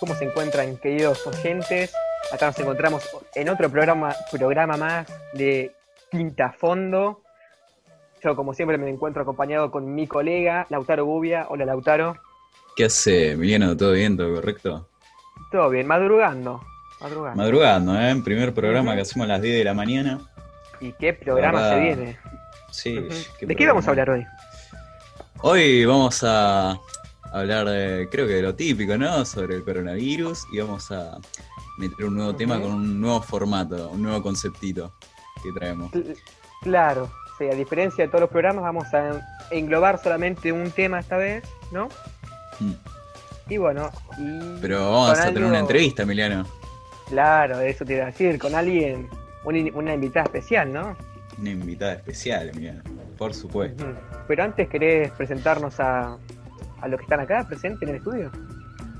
¿Cómo se encuentran, queridos oyentes? Acá nos encontramos en otro programa, programa más de Quinta Fondo. Yo, como siempre, me encuentro acompañado con mi colega, Lautaro Gubia. Hola, Lautaro. ¿Qué hace, Emiliano? ¿Todo bien? ¿Todo correcto? Todo bien, madrugando. Madrugando, madrugando ¿eh? Primer programa que hacemos a las 10 de la mañana. ¿Y qué programa se viene? Sí. ¿De qué vamos a hablar hoy? Hoy vamos a hablar, de, creo que de lo típico, ¿no? Sobre el coronavirus y vamos a meter un nuevo tema con un nuevo formato, un nuevo conceptito que traemos. Claro, sí, a diferencia de todos los programas, vamos a englobar solamente un tema esta vez, ¿no? Mm. Y bueno, y Pero vamos a tener una entrevista, Emiliano. Claro, eso te iba a decir, con alguien, una, invitada especial, ¿no? Una invitada especial, Emiliano, por supuesto. Pero antes querés presentarnos a, a los que están acá presentes en el estudio.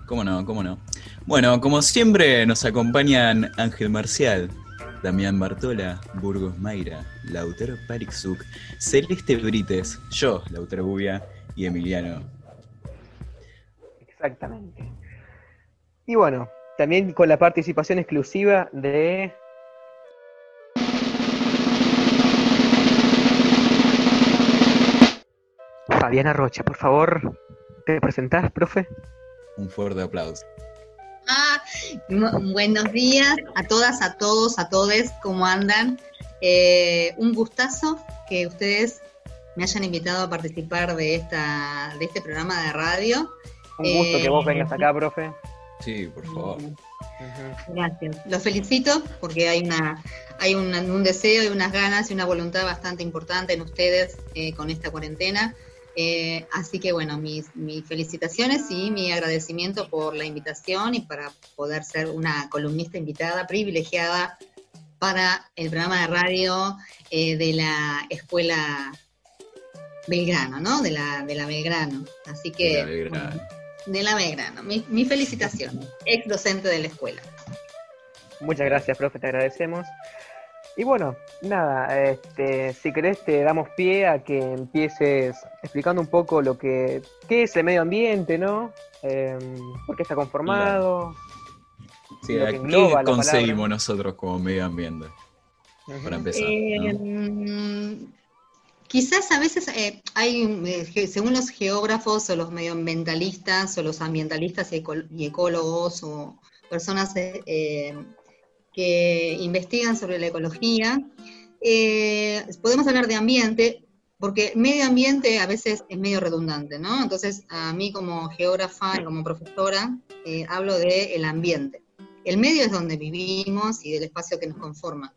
¿Cómo no? ¿Cómo no? Bueno, como siempre nos acompañan Ángel Marcial, Damián Bartola, Burgos Mayra, Lautaro Parixuk, Celeste Brites, yo, Lautaro Bubia y Emiliano. Exactamente. Y bueno, también con la participación exclusiva de Fabiana Rocha, por favor, ¿Te presentás, profe? Un fuerte aplauso. Ah, buenos días a todas, a todos, a todes, ¿cómo andan? Eh, un gustazo que ustedes me hayan invitado a participar de, esta, de este programa de radio. Un gusto que vos vengas acá, profe. Sí, por favor. Gracias. Los felicito porque hay una hay un, deseo y unas ganas y una voluntad bastante importante en ustedes eh, con esta cuarentena. Eh, así que bueno, mis, felicitaciones y mi agradecimiento por la invitación y para poder ser una columnista invitada privilegiada para el programa de radio eh, de la escuela Belgrano, ¿no? De la, de la Belgrano. Así que... De la Belgrano. de la Belgrano. Mi, mi felicitación, ex docente de la escuela. Muchas gracias, profe, te agradecemos. Y bueno, nada, este, si querés te damos pie a que empieces explicando un poco lo que qué es el medio ambiente, ¿no? Eh, ¿Por qué está conformado? Sí, ¿qué conseguimos nosotros como medio ambiente? Para empezar. Eh, quizás a veces eh, hay, eh, según los geógrafos o los medioambientalistas o los ambientalistas y, ecólogos o personas que investigan sobre la ecología. Eh, podemos hablar de ambiente, porque medio ambiente a veces es medio redundante, ¿no? Entonces, a mí como geógrafa y como profesora, eh, hablo del el ambiente. El medio es donde vivimos y del espacio que nos conforma.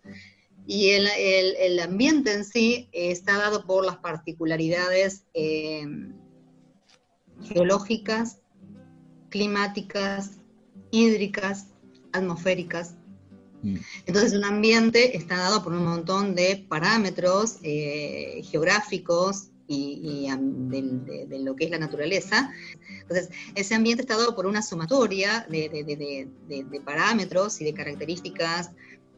Y el, el, ambiente en sí está dado por las particularidades eh, geológicas, climáticas, hídricas, atmosféricas. Entonces, un ambiente está dado por un montón de parámetros eh, geográficos y, de, lo que es la naturaleza. Entonces, ese ambiente está dado por una sumatoria de, parámetros y de características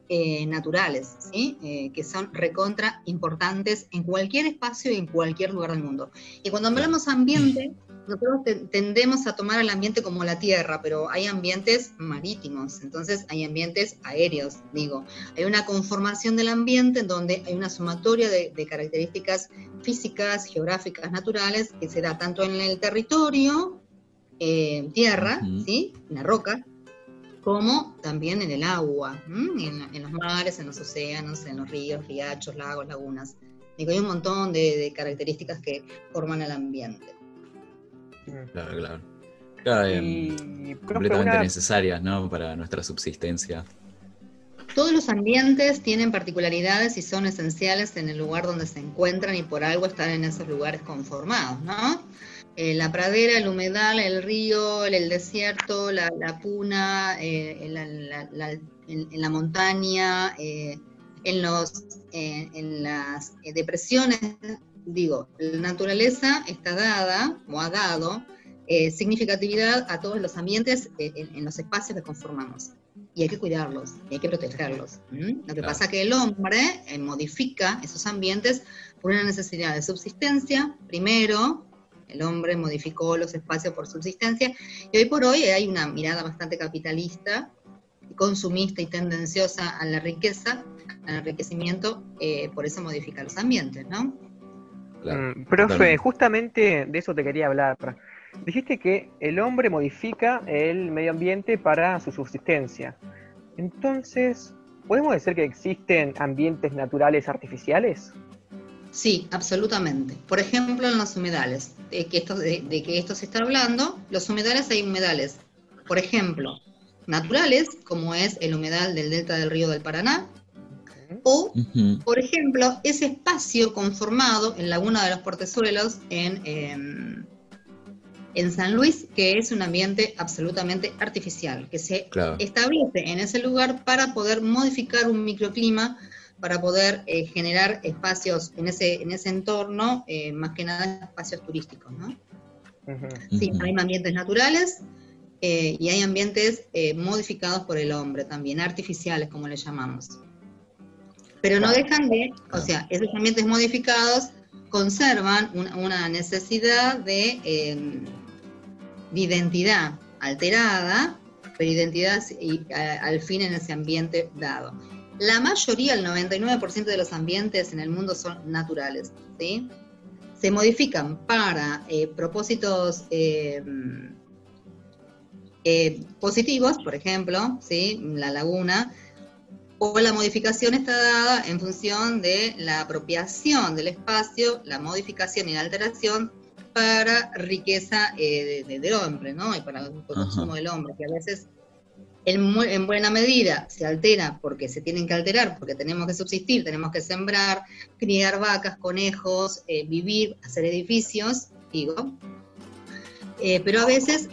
eh, naturales, eh, que son recontra importantes en cualquier espacio y en cualquier lugar del mundo. Y cuando hablamos ambiente, nosotros tendemos a tomar al ambiente como la tierra, pero hay ambientes marítimos, entonces hay ambientes aéreos, digo. Hay una conformación del ambiente en donde hay una sumatoria de, características físicas, geográficas, naturales, que se da tanto en el territorio, eh, tierra, ¿sí? en la roca, como también en el agua, en, los mares, en los océanos, en los ríos, riachos, lagos, lagunas. Digo, hay un montón de características que forman el ambiente. Claro, claro. completamente necesarias, ¿no? Para nuestra subsistencia. Todos los ambientes tienen particularidades y son esenciales en el lugar donde se encuentran y por algo están en esos lugares conformados, ¿no? Eh, la pradera, el humedal, el río, el, desierto, la, puna, eh, en, la montaña, eh, en, los, en las depresiones digo, la naturaleza está dada o ha dado eh, significatividad a todos los ambientes eh, en, los espacios que conformamos. Y hay que cuidarlos, y hay que protegerlos. Lo que pasa es que el hombre eh, modifica esos ambientes por una necesidad de subsistencia, primero, el hombre modificó los espacios por subsistencia y hoy por hoy hay una mirada bastante capitalista, consumista y tendenciosa a la riqueza, al enriquecimiento, eh, por eso modifica los ambientes, ¿no? Mm, profe, justamente de eso te quería hablar. Dijiste que el hombre modifica el medio ambiente para su subsistencia. Entonces, ¿podemos decir que existen ambientes naturales artificiales? Sí, absolutamente. Por ejemplo, en los humedales, de que, esto, de, que esto se está hablando, los humedales hay humedales, por ejemplo, naturales, como es el humedal del delta del río del Paraná, o, por ejemplo, ese espacio conformado en Laguna de los Portezuelos en, em, en San Luis, que es un ambiente absolutamente artificial, que se establece en ese lugar para poder modificar un microclima, para poder eh, generar espacios en ese, en ese entorno, eh, más que nada espacios turísticos, ¿no? Sí, hay ambientes naturales eh, y hay ambientes modificados por el hombre también, artificiales, como le llamamos. Pero no dejan de, o sea, esos ambientes modificados conservan una necesidad de em, de identidad alterada, pero identidad al fin en ese ambiente dado. La mayoría, el 99% de los ambientes en el mundo son naturales, ¿sí? Se modifican para eh, propósitos eh, eh, positivos, por ejemplo, ¿sí? La laguna, o la modificación está dada en función de la apropiación del espacio, la modificación y la alteración para riqueza eh, del hombre, ¿no? Y para el consumo del hombre, que a veces en, buena medida se altera porque se tienen que alterar, porque tenemos que subsistir, tenemos que sembrar, criar vacas, conejos, eh, vivir, hacer edificios, digo. Eh, pero a veces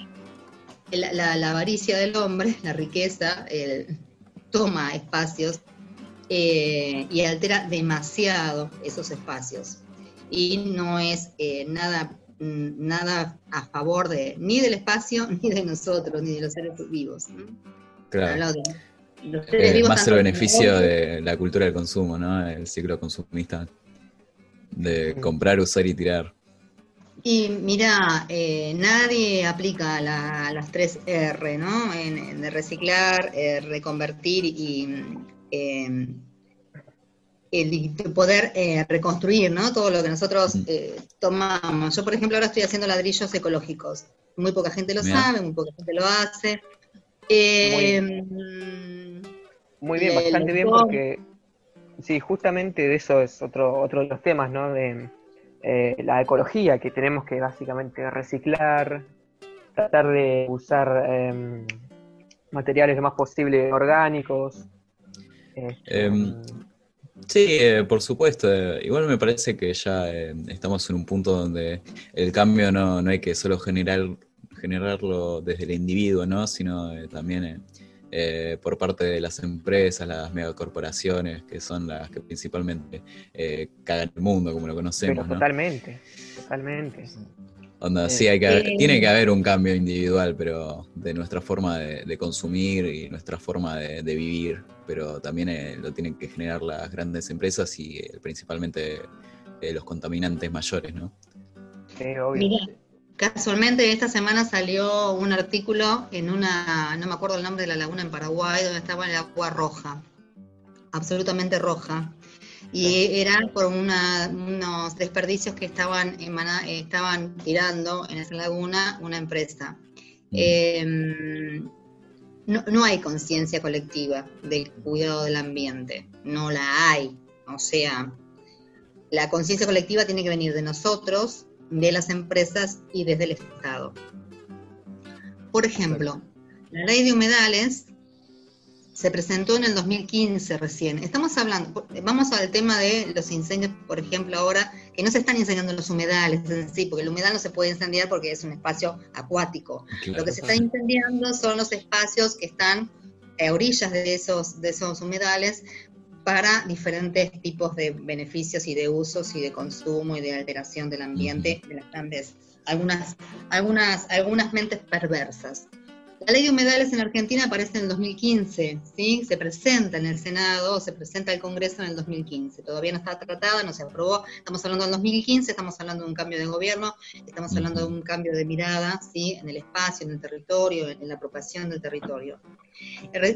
la, avaricia del hombre, la riqueza, toma espacios y altera demasiado esos espacios. Y no es nada Mm, nada a favor de ni del espacio, ni de nosotros, ni de los seres vivos. Claro. Eh, más el beneficio de la cultura del consumo, ¿no? El ciclo consumista. De comprar, usar y tirar. Y mira, eh, nadie aplica las tres R, ¿no? En, de reciclar, eh, reconvertir y el poder eh, reconstruir ¿no? todo lo que nosotros eh, tomamos. Yo, por ejemplo, ahora estoy haciendo ladrillos ecológicos. Muy poca gente lo sabe, muy poca gente lo hace. muy, bien, bastante bien porque, sí, justamente de eso es otro, otro de los temas, ¿no? De eh, la ecología, que tenemos que básicamente reciclar, tratar de usar em, materiales lo más posible orgánicos. Este, em, Sí, eh, por supuesto. Eh, igual me parece que ya eh, estamos en un punto donde el cambio no, no hay que solo generar, generarlo desde el individuo, ¿no? sino también por parte de las empresas, las megacorporaciones, que son las que principalmente cagan el mundo, como lo conocemos. Totalmente, totalmente. Onda, sí, hay que, tiene que haber un cambio individual, pero de nuestra forma de, consumir y nuestra forma de, vivir, pero también eh, lo tienen que generar las grandes empresas y eh, principalmente eh, los contaminantes mayores, ¿no? Sí, obvio. Mira, casualmente esta semana salió un artículo en una, no me acuerdo el nombre de la laguna en Paraguay, donde estaba el agua roja, absolutamente roja y era por unos desperdicios que estaban, estaban tirando en esa laguna una empresa. Mm. Em, no, hay conciencia colectiva del cuidado del ambiente, no la hay. O sea, la conciencia colectiva tiene que venir de nosotros, de las empresas y desde el Estado. Por ejemplo, la ley de humedales se presentó en el 2015 recién. Estamos hablando, vamos al tema de los incendios, por ejemplo, ahora, que no se están incendiando los humedales en sí, porque el humedal no se puede incendiar porque es un espacio acuático. Lo que se está incendiando son los espacios que están a orillas de esos, de esos humedales para diferentes tipos de beneficios y de usos y de consumo y de alteración del ambiente de las grandes, algunas, algunas, algunas mentes perversas. La ley de humedales en Argentina aparece en el 2015, ¿sí? Se presenta en el Senado, se presenta al Congreso en el 2015. Todavía no está tratada, no se aprobó. Estamos hablando del 2015, estamos hablando de un cambio de gobierno, estamos hablando de un cambio de mirada, ¿sí? En el espacio, en el territorio, en la apropiación del territorio.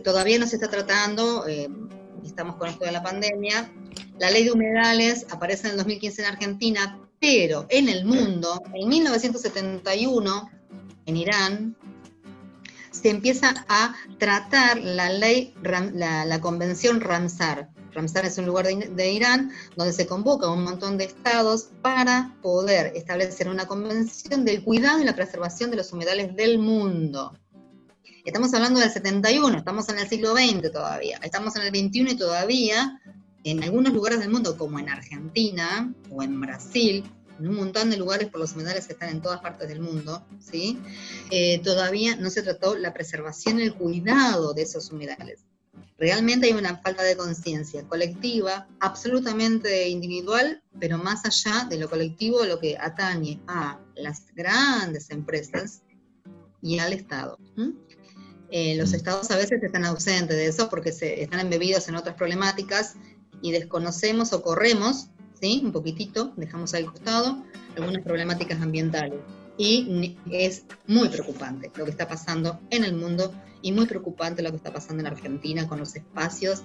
Todavía no se está tratando, eh, estamos con esto de la pandemia. La ley de humedales aparece en el 2015 en Argentina, pero en el mundo, en 1971, en Irán, se empieza a tratar la ley, la, convención Ramsar. Ramsar es un lugar de, Irán donde se convoca un montón de estados para poder establecer una convención del cuidado y la preservación de los humedales del mundo. Estamos hablando del 71, estamos en el siglo XX todavía, estamos en el 21 y todavía en algunos lugares del mundo, como en Argentina o en Brasil, en un montón de lugares por los humedales que están en todas partes del mundo, ¿sí? Eh, todavía no se trató la preservación y el cuidado de esos humedales. Realmente hay una falta de conciencia colectiva, absolutamente individual, pero más allá de lo colectivo, lo que atañe a las grandes empresas y al Estado. Eh, los estados a veces están ausentes de eso porque se, están embebidos en otras problemáticas y desconocemos o corremos ¿sí? Un poquitito, dejamos al costado algunas problemáticas ambientales. Y es muy preocupante lo que está pasando en el mundo y muy preocupante lo que está pasando en Argentina con los espacios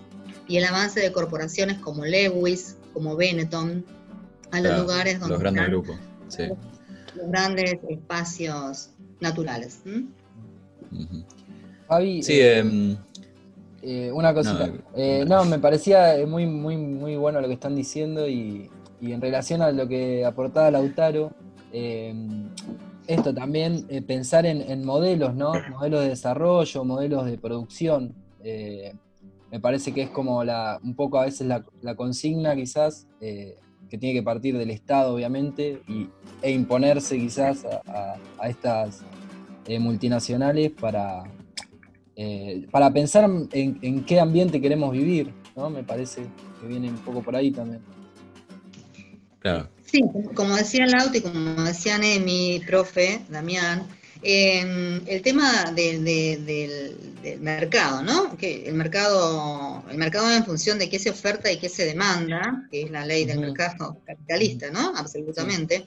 y el avance de corporaciones como Lewis, como Benetton, a los lugares donde los grandes grupos, sí. los grandes espacios naturales. Fabi, sí, eh, em, eh, una cosita. Eh, no, me parecía muy, muy, muy bueno lo que están diciendo y, en relación a lo que aportaba Lautaro, eh, esto también, pensar en, modelos, ¿no? Modelos de desarrollo, modelos de producción. me parece que es como la, un poco a veces la, consigna quizás, que tiene que partir del Estado, obviamente, y, e imponerse quizás a estas multinacionales para, eh, para pensar en, qué ambiente queremos vivir, ¿no? Me parece que viene un poco por ahí también. Claro. Sí, como decía Lauti, como decía mi profe, Damián, em, el tema del, mercado, ¿no? Que el mercado, el mercado en función de qué se oferta y qué se demanda, que es la ley del mercado capitalista, ¿no? Absolutamente.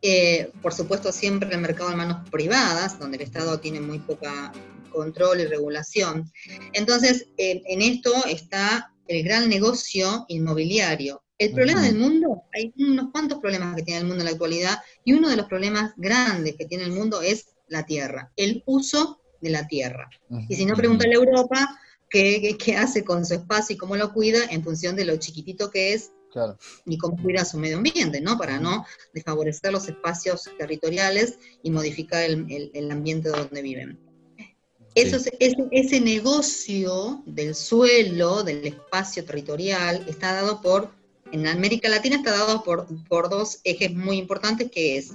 Eh, por supuesto, siempre el mercado en manos privadas, donde el Estado tiene muy poca control y regulación. Entonces, en esto está el gran negocio inmobiliario. El problema del mundo, hay unos cuantos problemas que tiene el mundo en la actualidad, y uno de los problemas grandes que tiene el mundo es la tierra, el uso de la tierra. Y si no, pregunta a Europa qué, qué, hace con su espacio y cómo lo cuida en función de lo chiquitito que es y cómo cuida su medio ambiente, ¿no? Para no desfavorecer los espacios territoriales y modificar el, el ambiente donde viven. Eso, ese, negocio del suelo, del espacio territorial, está dado por, en América Latina está dado por, por dos ejes muy importantes, que es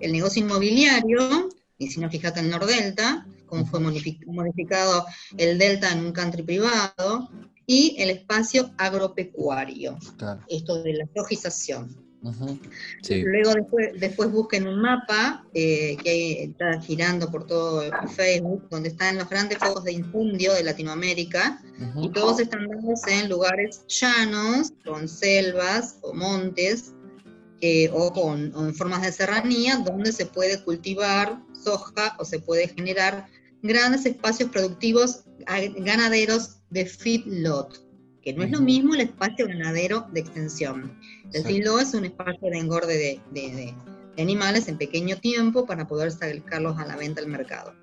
el negocio inmobiliario, y si no fíjate el Nordelta, cómo fue modificado el Delta en un country privado, y el espacio agropecuario, esto de la Luego después, después, busquen un mapa eh, que está girando por todo Facebook, donde están los grandes focos de incendio de Latinoamérica, y todos están dándose en lugares llanos, con selvas o montes, eh, o con en formas de serranía, donde se puede cultivar soja o se puede generar grandes espacios productivos ganaderos de feedlot que no es lo mismo el espacio ganadero de extensión. El filo es un espacio de engorde de, animales en pequeño tiempo para poder sacarlos a la venta al mercado.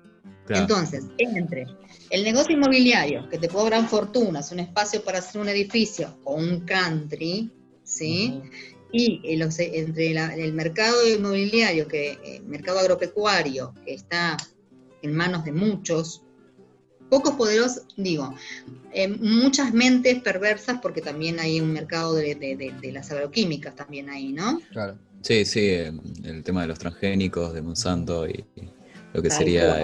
Entonces, entre el negocio inmobiliario, que te cobran fortunas, un espacio para hacer un edificio o un country, ¿sí? Y entre el mercado inmobiliario, que el eh, mercado agropecuario, que está en manos de muchos, pocos poderosos, digo, eh, muchas mentes perversas, porque también hay un mercado de, las agroquímicas también ahí, ¿no? Claro. Sí, sí, el tema de los transgénicos de Monsanto y, lo que sería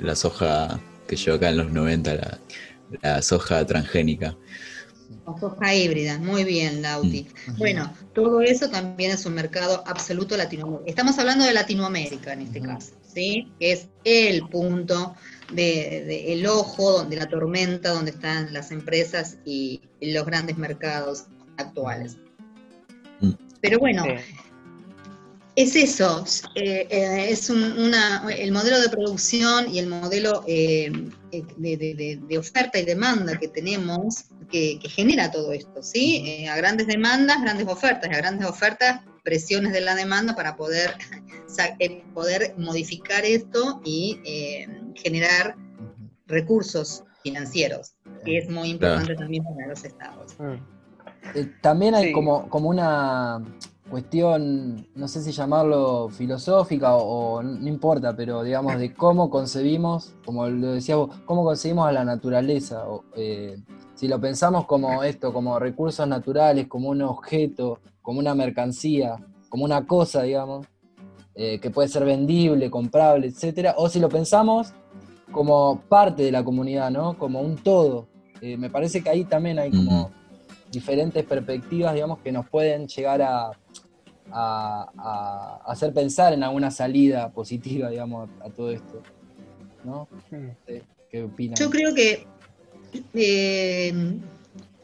la soja que llegó acá en los 90, la, soja transgénica. soja híbrida, muy bien, Lauti. Mm. Bueno, todo eso también es un mercado absoluto latinoamericano. Estamos hablando de Latinoamérica en este caso, ¿sí? Que es el punto de, el ojo, donde la tormenta, donde están las empresas y los grandes mercados actuales. Mm. Pero bueno, es eso, eh, eh, es una, el modelo de producción y el modelo eh, de, oferta y demanda que tenemos que, genera todo esto, ¿sí? a grandes demandas, grandes ofertas, a grandes ofertas, presiones de la demanda para poder, poder modificar esto y generar recursos financieros, que es muy importante también para los estados. también hay como, como una cuestión, no sé si llamarlo filosófica o, no importa, pero digamos de cómo concebimos, como lo decías vos, cómo concebimos a la naturaleza. Eh, si lo pensamos como esto, como recursos naturales, como un objeto, como una mercancía, como una cosa, digamos, eh, que puede ser vendible, comprable, etcétera, o si lo pensamos como parte de la comunidad, ¿no? Como un todo. Eh, me parece que ahí también hay como diferentes perspectivas, digamos, que nos pueden llegar a, hacer pensar en alguna salida positiva, digamos, a, todo esto. ¿No? ¿Qué opinas? Yo creo que, eh,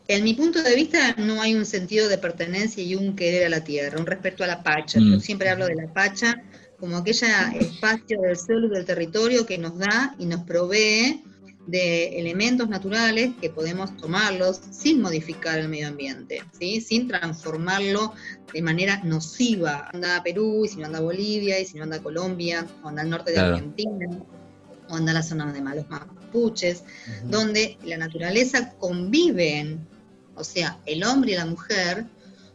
en mi punto de vista, no hay un sentido de pertenencia y un querer a la tierra, un respeto a la pacha. Yo mm. siempre hablo de la pacha como aquel espacio del suelo y del territorio que nos da y nos provee de elementos naturales que podemos tomarlos sin modificar el medio ambiente, ¿sí? sin transformarlo de manera nociva. Anda a Perú, y si no anda a Bolivia, y si no anda a Colombia, o anda al norte de Argentina, o anda a la zona de malos mapuches, donde la naturaleza conviven, o sea, el hombre y la mujer,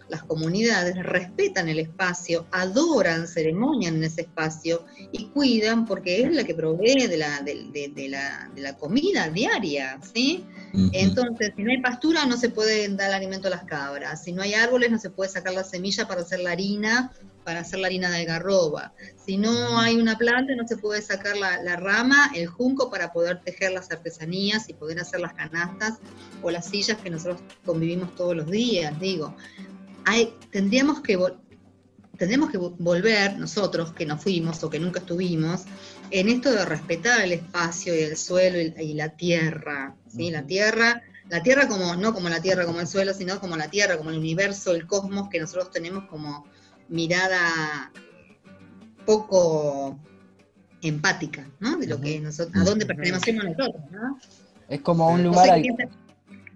las comunidades respetan el espacio, adoran, ceremonian en ese espacio y cuidan porque es la que provee de la, de, la, comida diaria, ¿sí? Entonces, si no hay pastura no se puede dar alimento a las cabras, si no hay árboles no se puede sacar la semilla para hacer la harina, para hacer la harina de algarroba, si no hay una planta no se puede sacar la, la rama, el junco para poder tejer las artesanías y poder hacer las canastas o las sillas que nosotros convivimos todos los días, digo tendríamos que tendríamos que volver nosotros que no fuimos o que nunca estuvimos en esto de respetar el espacio y el suelo y, la tierra, ¿sí? La tierra, la tierra como no como la tierra como el suelo, sino como la tierra, como el universo, el cosmos que nosotros tenemos como mirada poco empática, ¿no? De lo que nosotros, a dónde pertenecemos nosotros, ¿no? Es como un lugar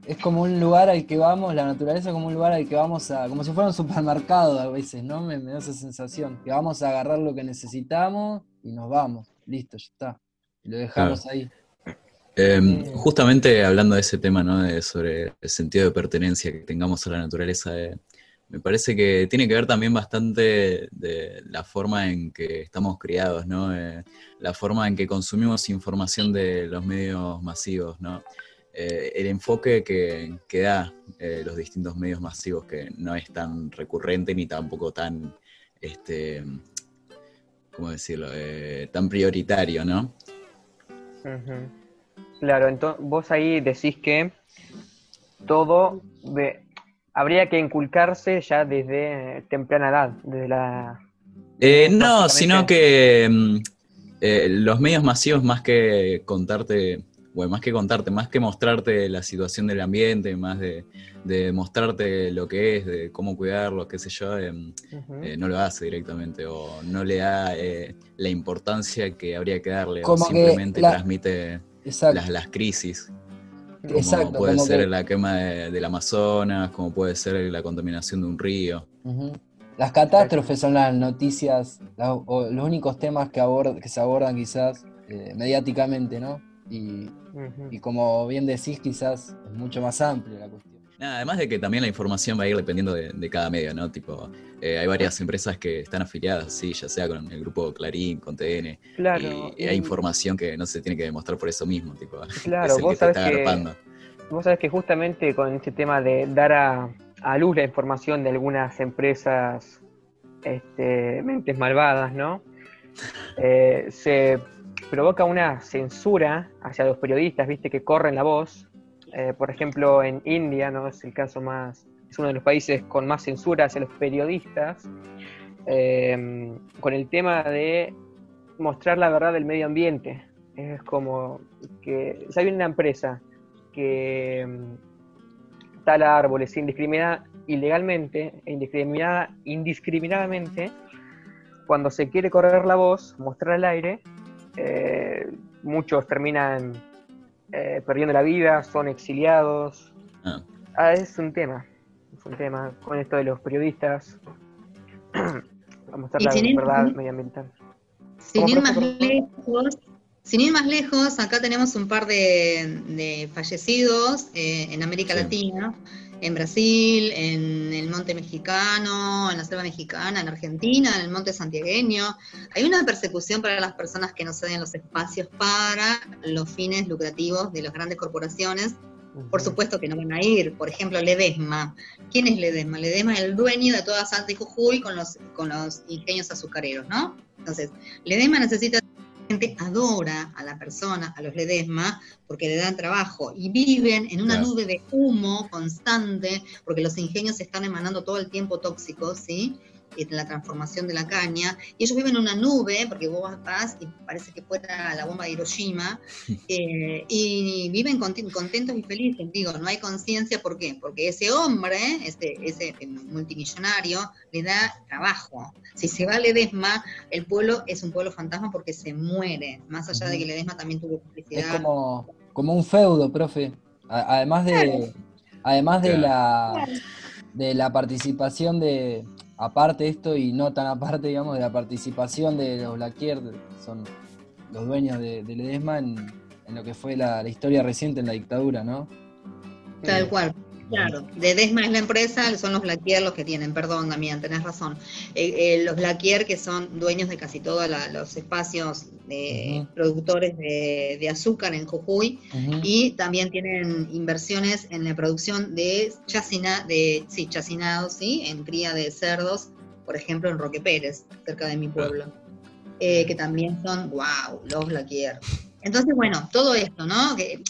es como un lugar al que vamos, la naturaleza como un lugar al que vamos a, como si fuera un supermercado a veces, ¿no? Me, da esa sensación, que vamos a agarrar lo que necesitamos y nos vamos, listo, ya está, y lo dejamos ahí. Em, justamente hablando de ese tema, ¿no? De, sobre el sentido de pertenencia que tengamos a la naturaleza, eh, me parece que tiene que ver también bastante de la forma en que estamos criados, ¿no? Eh, la forma en que consumimos información de los medios masivos, ¿no? Eh, el enfoque que, que da eh, los distintos medios masivos, que no es tan recurrente ni tampoco tan, este, ¿cómo decirlo?, eh, tan prioritario, ¿no? Claro, entonces vos ahí decís que todo habría que inculcarse ya desde temprana edad, desde la... no, sino que mm, los medios masivos más que contarte bueno, más que contarte, más que mostrarte la situación del ambiente, más de, mostrarte lo que es, de cómo cuidarlo, qué sé yo, em, eh, no lo hace directamente o no le da eh, la importancia que habría que darle o simplemente transmite las, crisis. Como puede ser la quema del Amazonas, como puede ser la contaminación de un río. Las catástrofes son las noticias, o los únicos temas que, que se abordan quizás eh, mediáticamente, ¿no? Y, como bien decís, quizás es mucho más amplio la cuestión. además de que también la información va a ir dependiendo de, cada medio, ¿no? Tipo, eh, hay varias empresas que están afiliadas, sí, ya sea con el grupo Clarín, con TN. Claro. Y, hay información que no se tiene que demostrar por eso mismo, tipo. Claro, vos, sabés que, vos sabés que justamente con este tema de dar a, luz la información de algunas empresas este, mentes malvadas, ¿no? Eh, se provoca una censura hacia los periodistas, viste, que corren la voz Eh, por ejemplo, en India, ¿no? Es el caso más, es uno de los países con más censura hacia los periodistas, eh, con el tema de mostrar la verdad del medio ambiente. Es como que, si hay una empresa que mm, tala árboles indiscriminada, ilegalmente e indiscriminada, indiscriminadamente, cuando se quiere correr la voz, mostrar al aire, eh, muchos terminan eh, perdiendo la vida, son exiliados. Ah. ah. es un tema, es un tema con esto de los periodistas. Vamos a hablar de verdad medioambiental. Sin ir más lejos, sin ir más lejos, acá tenemos un par de, fallecidos eh, en América Latina en Brasil, en el monte mexicano, en la selva mexicana, en Argentina, en el monte santiagueño. Hay una persecución para las personas que no ceden los espacios para los fines lucrativos de las grandes corporaciones. Por supuesto que no van a ir. Por ejemplo, Ledesma. ¿Quién es Ledesma? Ledesma es el dueño de toda Santa y Jujuy con los, con los ingenios azucareros, ¿no? Entonces, Ledesma necesita gente adora a la persona, a los Ledesma, porque le dan trabajo y viven en una nube de humo constante, porque los ingenios están emanando todo el tiempo tóxicos, ¿sí? En la transformación de la caña, y ellos viven en una nube, porque vos vas y parece que fuera la bomba de Hiroshima, eh, y viven contentos y felices, digo, no hay conciencia, ¿por qué? Porque ese hombre, ese, ese multimillonario, le da trabajo. Si se va Ledesma, el pueblo es un pueblo fantasma porque se muere, más allá de que Ledesma también tuvo publicidad. Es como, como un feudo, profe. Además de, además de la de la participación de, aparte esto y no tan aparte, digamos, de la participación de los Blaquier, son los dueños de, Ledesma en, lo que fue la, historia reciente en la dictadura, ¿no? Tal cual. Claro, Ledesma es la empresa, son los Blaquier los que tienen, perdón, Damián, tenés razón. Eh, eh, los Blaquier que son dueños de casi todos los espacios de productores de, azúcar en Jujuy y también tienen inversiones en la producción de chacina, de sí, chacinados, sí, en cría de cerdos, por ejemplo en Roque Pérez, cerca de mi pueblo, eh, que también son, wow, los Blaquier. Entonces, bueno, todo esto, ¿no? Que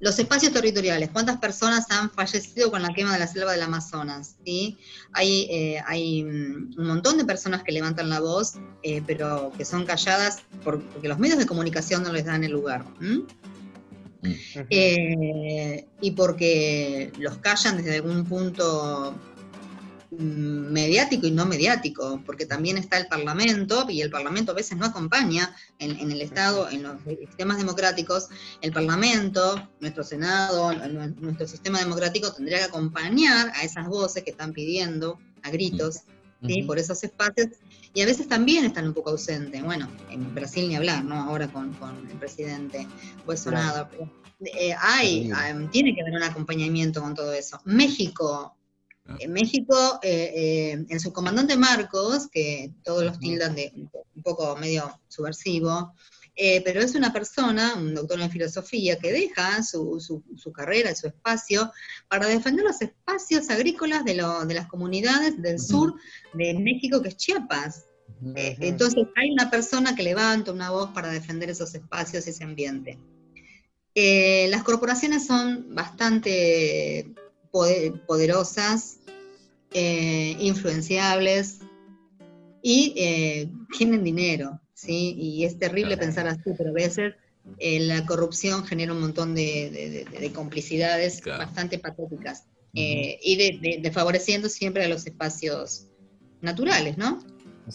los espacios territoriales, ¿cuántas personas han fallecido con la quema de la selva del Amazonas? ¿sí? Hay, eh, hay mm, un montón de personas que levantan la voz, eh, pero que son calladas porque los medios de comunicación no les dan el lugar. Mm. Eh, y porque los callan desde algún punto mediático y no mediático, porque también está el Parlamento y el Parlamento a veces no acompaña en, el Estado, en los sistemas democráticos, el Parlamento, nuestro Senado, nuestro sistema democrático tendría que acompañar a esas voces que están pidiendo a gritos por esos espacios y a veces también están un poco ausentes. Bueno, en Brasil ni hablar, ¿no? Ahora con, el presidente Bolsonaro. Eh, hay, tiene que haber un acompañamiento con todo eso. México en México, eh, eh, en su comandante Marcos, que todos los tildan de un poco medio subversivo, eh, pero es una persona, un doctor en filosofía, que deja su, su, carrera y su espacio para defender los espacios agrícolas de, de las comunidades del sur de México, que es Chiapas. entonces hay una persona que levanta una voz para defender esos espacios y ese ambiente. las corporaciones son bastante poderosas, eh, influenciables y eh, tienen dinero, ¿sí? Y es terrible pensar así, pero a veces eh, la corrupción genera un montón de, complicidades bastante patéticas y de, favoreciendo siempre a los espacios naturales, ¿no?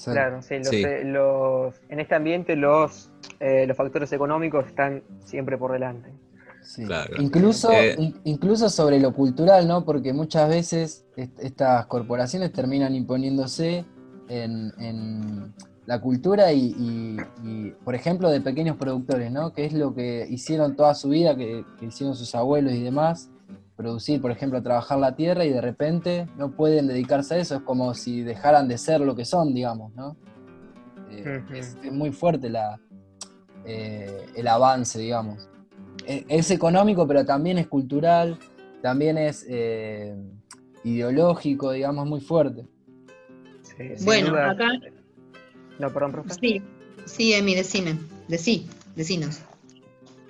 Claro, sí, los, en este ambiente los, los factores económicos están siempre por delante. Incluso, eh, incluso sobre lo cultural, ¿no? Porque muchas veces estas corporaciones terminan imponiéndose en, la cultura y, por ejemplo, de pequeños productores, ¿no? Que es lo que hicieron toda su vida, que, hicieron sus abuelos y demás, producir, por ejemplo, trabajar la tierra y de repente no pueden dedicarse a eso, es como si dejaran de ser lo que son, digamos, ¿no? Eh, es, muy fuerte la, eh, el avance, digamos. Es económico, pero también es cultural, también es eh, ideológico, digamos, muy fuerte. bueno, acá. No, perdón, profe. Sí, sí, Emi, decime, decí, decinos.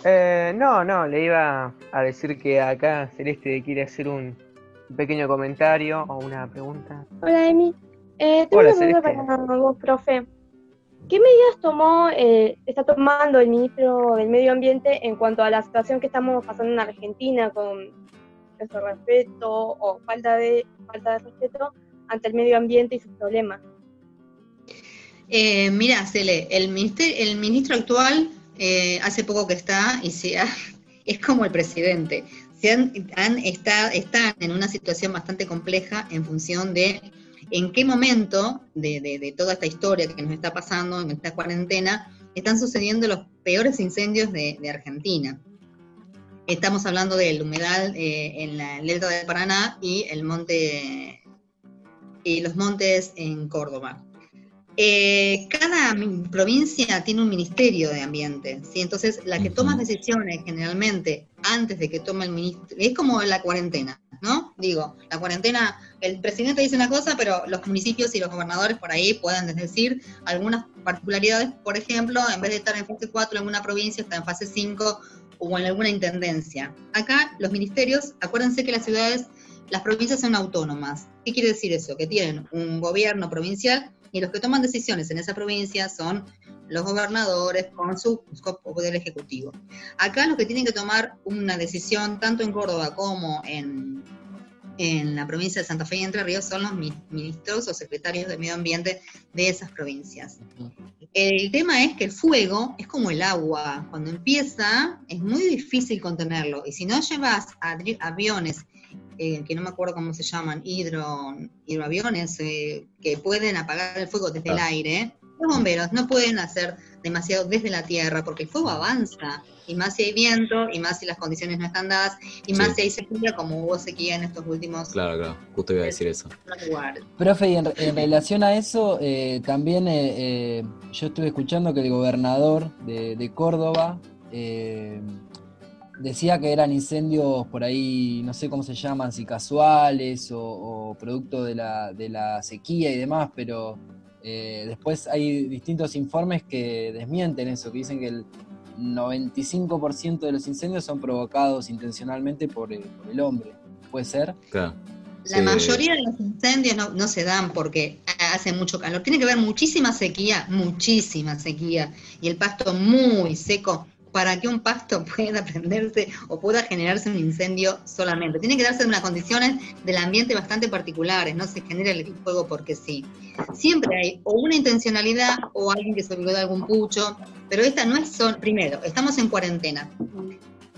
Eh, no, no, le iba a decir que acá Celeste quiere hacer un pequeño comentario o una pregunta. Hola, Emi. Eh, tengo una pregunta para vos, profe. ¿Qué medidas tomó, eh, está tomando el ministro del Medio Ambiente en cuanto a la situación que estamos pasando en Argentina con nuestro respeto o falta de falta de respeto ante el medio ambiente y sus problemas? Eh, mira, Cele, el, el ministro actual eh, hace poco que está y sea, es como el presidente. Se han, están en una situación bastante compleja en función de en qué momento de, toda esta historia que nos está pasando en esta cuarentena están sucediendo los peores incendios de, Argentina. Estamos hablando del humedal eh, en la delta del Paraná y el monte y los montes en Córdoba. Eh, cada provincia tiene un ministerio de ambiente, ¿sí? entonces la que toma decisiones generalmente antes de que tome el ministro, es como la cuarentena, ¿no? Digo, la cuarentena, el presidente dice una cosa, pero los municipios y los gobernadores por ahí pueden decir algunas particularidades, por ejemplo, en vez de estar en fase 4 en una provincia, está en fase 5 o en alguna intendencia. Acá los ministerios, acuérdense que las ciudades, las provincias son autónomas. ¿Qué quiere decir eso? Que tienen un gobierno provincial y los que toman decisiones en esa provincia son los gobernadores con su poder ejecutivo. Acá los que tienen que tomar una decisión, tanto en Córdoba como en, en la provincia de Santa Fe y Entre Ríos, son los ministros o secretarios de medio ambiente de esas provincias. El tema es que el fuego es como el agua, cuando empieza es muy difícil contenerlo y si no llevas aviones eh, que no me acuerdo cómo se llaman, hidro, hidroaviones, eh, que pueden apagar el fuego desde el ah. aire, los bomberos no pueden hacer demasiado desde la tierra porque el fuego avanza, y más si hay viento, y más si las condiciones no están dadas, y más si hay sequía, como hubo sequía en estos últimos... Claro, claro, justo iba a decir eso. Profe, y en, relación a eso, eh, también yo estuve escuchando que el gobernador de, de Córdoba decía que eran incendios por ahí, no sé cómo se llaman, si casuales o, producto de la, de la, sequía y demás, pero eh, después hay distintos informes que desmienten eso, que dicen que el 95% de los incendios son provocados intencionalmente por, el, hombre. ¿Puede ser? Claro. La mayoría de los incendios no, no, se dan porque hace mucho calor. Tiene que haber muchísima sequía, muchísima sequía, y el pasto muy seco para que un pasto pueda prenderse o pueda generarse un incendio solamente. Tiene que darse unas condiciones del ambiente bastante particulares, no se genera el fuego porque sí. Siempre hay o una intencionalidad o alguien que se olvidó de algún pucho, pero esta no es solo, primero, estamos en cuarentena.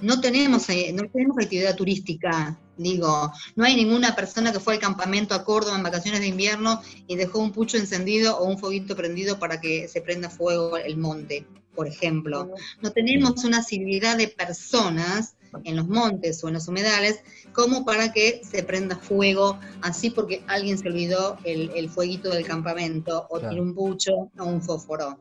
No tenemos, eh, no tenemos actividad turística, digo, no hay ninguna persona que fue al campamento a Córdoba en vacaciones de invierno y dejó un pucho encendido o un foguito prendido para que se prenda fuego el monte por ejemplo. No tenemos una civilidad de personas en los montes o en los humedales como para que se prenda fuego así porque alguien se olvidó el, fueguito del campamento o tiene un pucho o un fósforo.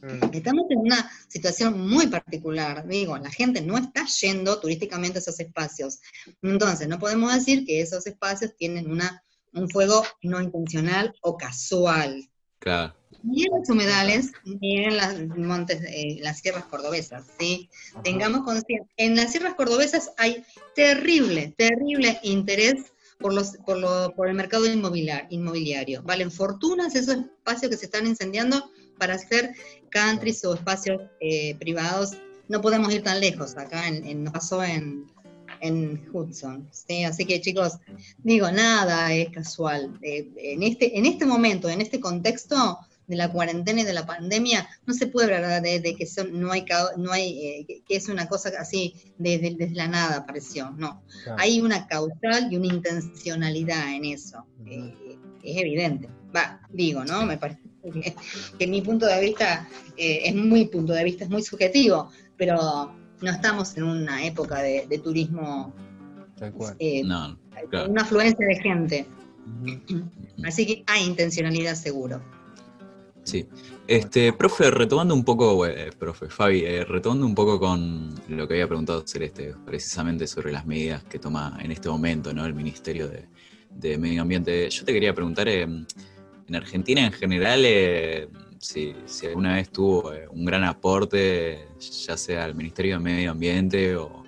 Mm. Estamos en una situación muy particular, digo, la gente no está yendo turísticamente a esos espacios. Entonces, no podemos decir que esos espacios tienen una, un fuego no intencional o casual. Claro ni en los humedales, ni en las montes, eh, las sierras cordobesas, ¿sí? Tengamos conciencia. En las sierras cordobesas hay terrible, terrible interés por, los, por, lo, por el mercado inmobiliario. Valen fortunas esos espacios que se están incendiando para hacer countries o espacios eh, privados. No podemos ir tan lejos. Acá en, nos pasó en, en Hudson. ¿sí? Así que chicos, digo, nada es casual. Eh, en, este, en este momento, en este contexto, de la cuarentena y de la pandemia, no se puede hablar de, que son, no hay, no hay eh, que es una cosa así desde, la nada apareció, no. Hay una causal y una intencionalidad en eso, eh, es evidente. Va, digo, ¿no? Me parece que, mi punto de vista eh, es muy punto de vista, es muy subjetivo, pero no estamos en una época de, turismo, una afluencia de gente. Así que hay intencionalidad seguro. Sí. Este, profe, retomando un poco, eh, profe Fabi, eh, retomando un poco con lo que había preguntado Celeste, precisamente sobre las medidas que toma en este momento ¿no? el Ministerio de, Medio Ambiente. Yo te quería preguntar, eh, en Argentina en general si, si, alguna vez tuvo eh, un gran aporte, ya sea el Ministerio de Medio Ambiente o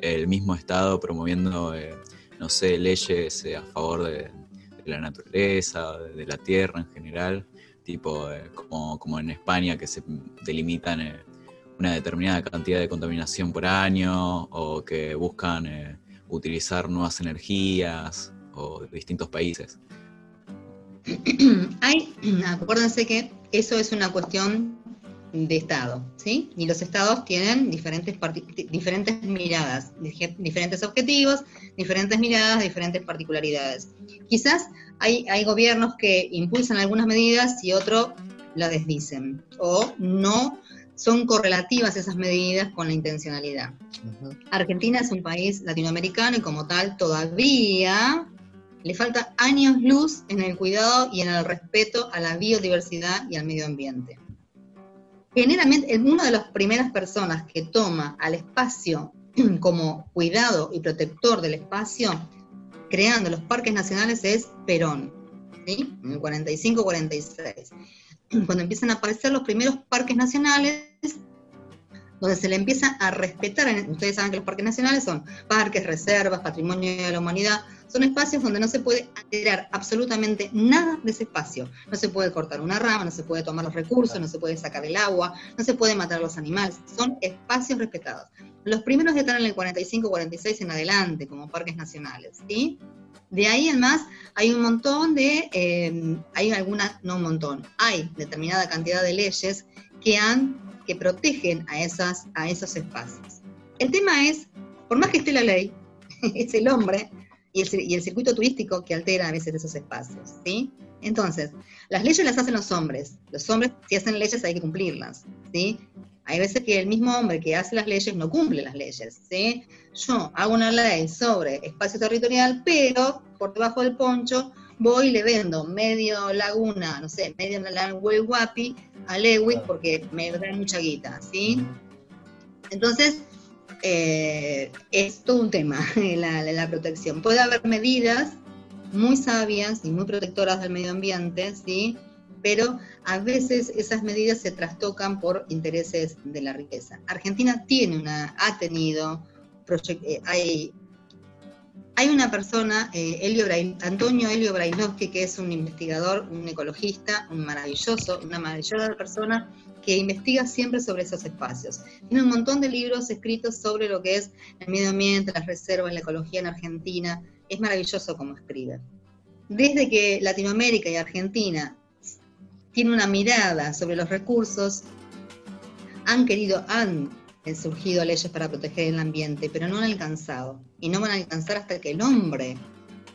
el mismo Estado promoviendo, eh, no sé, leyes a favor de, la naturaleza, de la tierra en general, tipo como, como, en España que se delimitan una determinada cantidad de contaminación por año o que buscan utilizar nuevas energías o distintos países. Hay, acuérdense que eso es una cuestión de Estado, ¿sí? Y los estados tienen diferentes, diferentes miradas, diferentes objetivos, diferentes miradas, diferentes particularidades. Quizás hay, hay gobiernos que impulsan algunas medidas y otros las desdicen, o no son correlativas esas medidas con la intencionalidad. Argentina es un país latinoamericano y como tal todavía le falta años luz en el cuidado y en el respeto a la biodiversidad y al medio ambiente. Generalmente, una de las primeras personas que toma al espacio como cuidado y protector del espacio, creando los parques nacionales, es Perón, ¿sí? en el 45-46. Cuando empiezan a aparecer los primeros parques nacionales, donde se le empieza a respetar, ustedes saben que los parques nacionales son parques, reservas, patrimonio de la humanidad, son espacios donde no se puede alterar absolutamente nada de ese espacio. No se puede cortar una rama, no se puede tomar los recursos, no se puede sacar el agua, no se puede matar a los animales, son espacios respetados. Los primeros están en el 45-46 en adelante como parques nacionales, ¿sí? De ahí en más hay un montón de, eh, hay algunas, no un montón, hay determinada cantidad de leyes que han que protegen a, esas, a esos espacios. El tema es, por más que esté la ley, es el hombre y el, circuito turístico que altera a veces esos espacios, ¿sí? Entonces, las leyes las hacen los hombres. Los hombres, si hacen leyes, hay que cumplirlas, ¿sí? Hay veces que el mismo hombre que hace las leyes no cumple las leyes, ¿sí? Yo hago una ley sobre espacio territorial, pero por debajo del poncho voy y le vendo medio laguna, no sé, medio Guapi a Lewis porque me da mucha guita, ¿sí? Entonces, eh, es todo un tema la, la protección. Puede haber medidas muy sabias y muy protectoras del medio ambiente, ¿sí? Pero a veces esas medidas se trastocan por intereses de la riqueza. Argentina tiene una, ha tenido, eh, hay hay una persona, eh, Antonio Elio Brailovsky, que es un investigador, un ecologista, un maravilloso, una maravillosa persona que investiga siempre sobre esos espacios. Tiene un montón de libros escritos sobre lo que es el medio ambiente, las reservas, la ecología en Argentina. Es maravilloso como escribe. Desde que Latinoamérica y Argentina tienen una mirada sobre los recursos, han querido, han han surgido leyes para proteger el ambiente, pero no han alcanzado. Y no van a alcanzar hasta que el hombre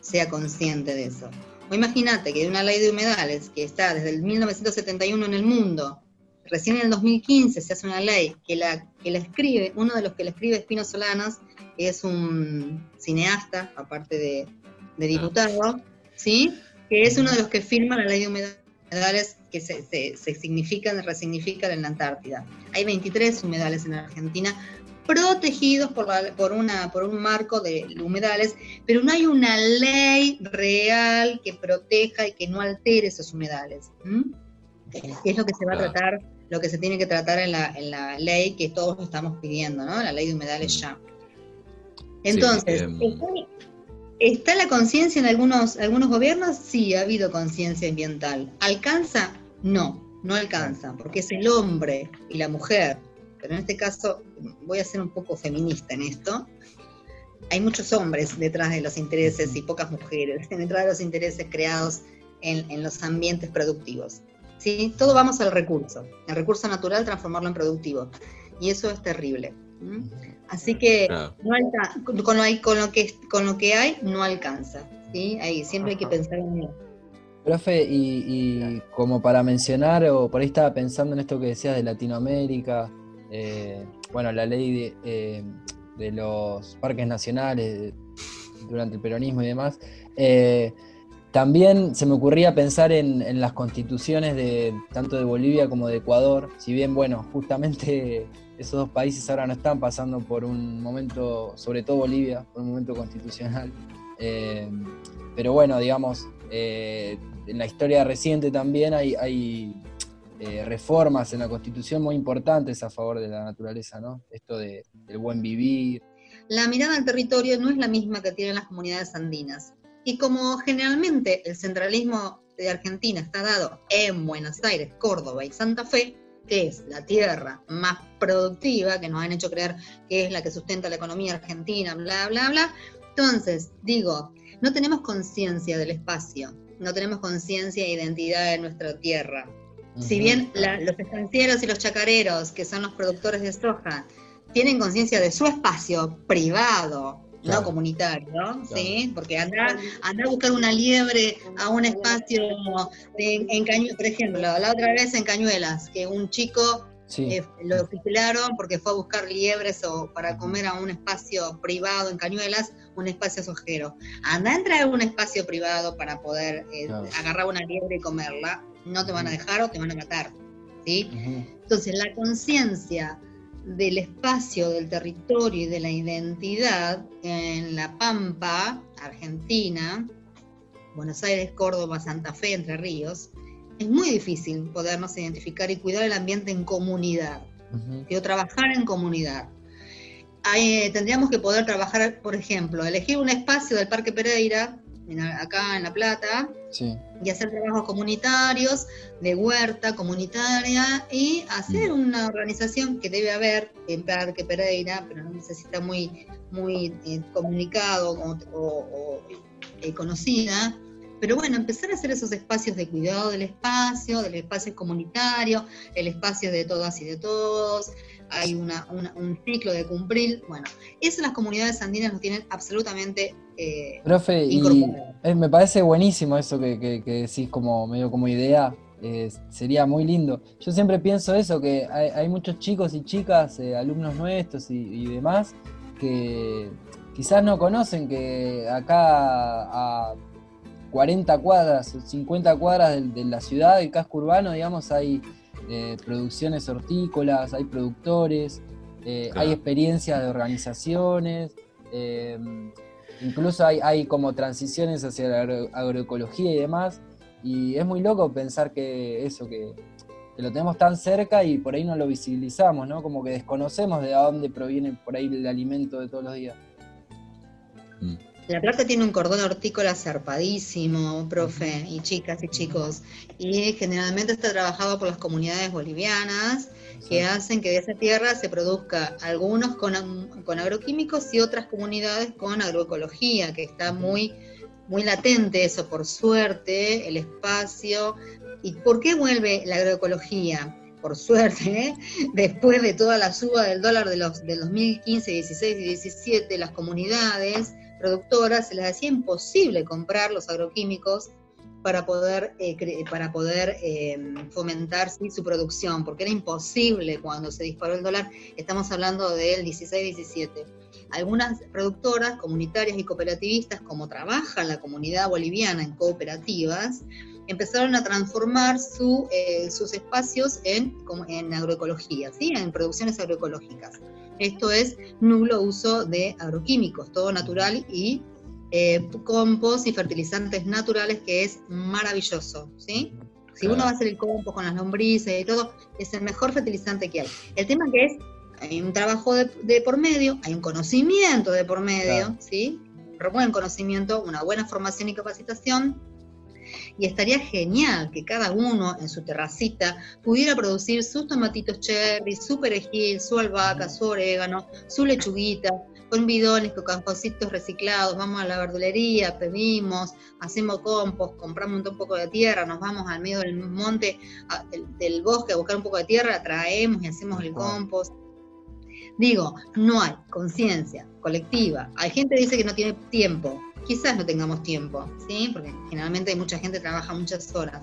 sea consciente de eso. O imagínate que de una ley de humedales que está desde el 1971 en el mundo, recién en el 2015 se hace una ley que la, que la escribe, uno de los que la escribe es Pino Solanas, que es un cineasta, aparte de, de diputado, ¿sí? que es uno de los que firma la ley de humedales que se, se, significan, resignifican en la Antártida. Hay 23 humedales en Argentina protegidos por, por, una, por un marco de humedales, pero no hay una ley real que proteja y que no altere esos humedales. Es lo que se va a tratar, lo que se tiene que tratar en la, en la ley que todos estamos pidiendo, ¿no? La ley de humedales mm. ya. Entonces, em, ¿Está la conciencia en algunos, algunos gobiernos? Sí, ha habido conciencia ambiental. ¿Alcanza? No, no alcanza, porque es el hombre y la mujer. Pero en este caso voy a ser un poco feminista en esto. Hay muchos hombres detrás de los intereses y pocas mujeres detrás de los intereses creados en, los ambientes productivos. ¿sí? Todo vamos al recurso, el recurso natural transformarlo en productivo. Y eso es terrible. Así que con, lo, con, lo que, con lo que hay no alcanza. ¿sí? Ahí siempre hay que pensar en eso. Profe, y, como para mencionar, o por ahí estaba pensando en esto que decías de Latinoamérica, eh, bueno, la ley de, eh, los parques nacionales durante el peronismo y demás, eh, también se me ocurría pensar en, en, las constituciones de tanto de Bolivia como de Ecuador, si bien, bueno, justamente esos dos países ahora no están pasando por un momento, sobre todo Bolivia, por un momento constitucional. Pero bueno, digamos, eh, en la historia reciente también hay, eh, reformas en la Constitución muy importantes a favor de la naturaleza, ¿no? Esto de, del buen vivir. La mirada al territorio no es la misma que tienen las comunidades andinas. Y como generalmente el centralismo de Argentina está dado en Buenos Aires, Córdoba y Santa Fe, que es la tierra más productiva, que nos han hecho creer que es la que sustenta la economía argentina, bla, bla, bla. Entonces, digo, no tenemos conciencia del espacio, no tenemos conciencia e identidad de nuestra tierra. Si bien los estancieros y los chacareros, que son los productores de soja, tienen conciencia de su espacio privado, no comunitario, ¿sí? Porque andar, andar a buscar una liebre a un espacio en Cañuelas, por ejemplo, la otra vez en Cañuelas, que un chico eh, lo titularon porque fue a buscar liebres o para comer a un espacio privado en Cañuelas, un espacio sojero. Anda a entrar a un espacio privado para poder eh, agarrar una liebre y comerla, no te van a dejar o te van a matar, ¿sí? Entonces, la conciencia del espacio, del territorio y de la identidad en La Pampa, Argentina, Buenos Aires, Córdoba, Santa Fe, Entre Ríos, es muy difícil podernos identificar y cuidar el ambiente en comunidad, uh trabajar en comunidad. Eh, tendríamos que poder trabajar, por ejemplo, elegir un espacio del Parque Pereira acá en La Plata, y hacer trabajos comunitarios, de huerta comunitaria, y hacer una organización que debe haber en Parque Pereira, pero no necesita muy, muy eh, comunicado o, eh, conocida, pero bueno, empezar a hacer esos espacios de cuidado del espacio, del espacio comunitario, el espacio de todas y de todos, hay una, un ciclo de cumplir. Bueno, eso las comunidades andinas lo tienen absolutamente eh, Profe, y me parece buenísimo eso que, que, decís como medio como idea. Eh, sería muy lindo. Yo siempre pienso eso, que hay, muchos chicos y chicas, eh, alumnos nuestros y, demás, que quizás no conocen que acá a 40 cuadras, 50 cuadras de, de la ciudad, del casco urbano, digamos, hay eh, producciones hortícolas, hay productores, eh, hay experiencias de organizaciones, eh, incluso hay, como transiciones hacia la agroecología y demás, y es muy loco pensar que eso, que, lo tenemos tan cerca y por ahí no lo visibilizamos, ¿no? Como que desconocemos de dónde proviene por ahí el alimento de todos los días. Mm. La Plata tiene un cordón hortícola zarpadísimo, profe, y chicas y chicos, y generalmente está trabajado por las comunidades bolivianas que hacen que de esa tierra se produzca algunos con, agroquímicos y otras comunidades con agroecología, que está muy, muy latente eso, por suerte, el espacio. ¿Y por qué vuelve la agroecología? por suerte, después de toda la suba del dólar de los del 2015, 16 y 17, las comunidades productoras se les hacía imposible comprar los agroquímicos para poder, eh, para poder em, fomentar su producción, porque era imposible cuando se disparó el dólar, estamos hablando del 16-17. Algunas productoras comunitarias y cooperativistas, como trabaja la comunidad boliviana en cooperativas, empezaron a transformar su, eh, sus espacios en, en agroecología, ¿sí? en producciones agroecológicas. Esto es nulo uso de agroquímicos, todo natural y eh, compost y fertilizantes naturales, que es maravilloso, ¿sí? Si uno va a hacer el compost con las lombrices y todo, es el mejor fertilizante que hay. El tema que es, hay un trabajo de, por medio, hay un conocimiento de por medio, ¿sí? Un buen conocimiento, una buena formación y capacitación, y estaría genial que cada uno en su terracita pudiera producir sus tomatitos cherry, su perejil, su albahaca, su orégano, su lechuguita, con bidones, con cajoncitos reciclados, vamos a la verdulería, pedimos, hacemos compost, compramos un poco de tierra, nos vamos al medio del monte, del, bosque a buscar un poco de tierra, traemos y hacemos el compost. Digo, no hay conciencia colectiva. Hay gente que dice que no tiene tiempo quizás no tengamos tiempo, ¿sí? Porque generalmente hay mucha gente que trabaja muchas horas.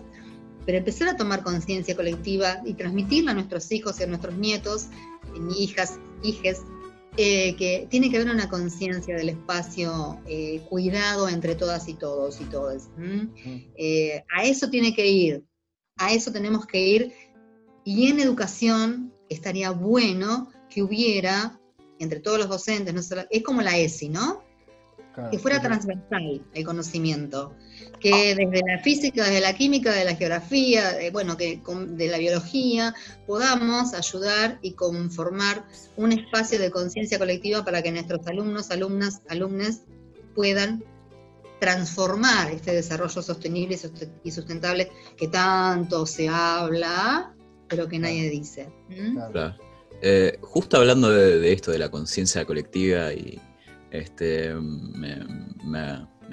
Pero empezar a tomar conciencia colectiva y transmitirla a nuestros hijos y a nuestros nietos, hijas, hijes, eh, que tiene que haber una conciencia del espacio eh, cuidado entre todas y todos y todas. Eh, a eso tiene que ir, a eso tenemos que ir. Y en educación estaría bueno que hubiera, entre todos los docentes, no es como la ESI, ¿no? Que fuera transversal el conocimiento, que desde la física, desde la química, de la geografía, bueno, que de la biología, podamos ayudar y conformar un espacio de conciencia colectiva para que nuestros alumnos, alumnas, alumnes puedan transformar este desarrollo sostenible y sustentable que tanto se habla, pero que nadie dice. Eh, justo hablando de, esto, de la conciencia colectiva, y este me,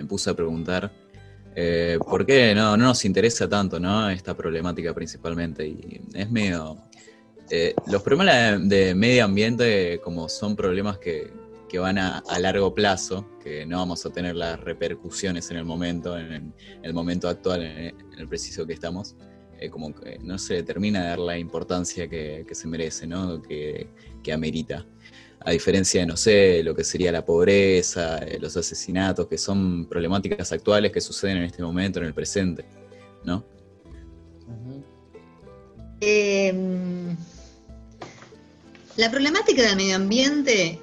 puse a preguntar eh, por qué no, no nos interesa tanto esta problemática principalmente. Y es medio. Eh, los problemas de medio ambiente, como son problemas que, van a, largo plazo, que no vamos a tener las repercusiones en el momento, en, el momento actual, en el, preciso que estamos, eh, como que no se termina de dar la importancia que, se merece, ¿no? que, amerita. A diferencia de, no sé, lo que sería la pobreza, eh, los asesinatos, que son problemáticas actuales que suceden en este momento, en el presente, ¿no? Em, la problemática del medio ambiente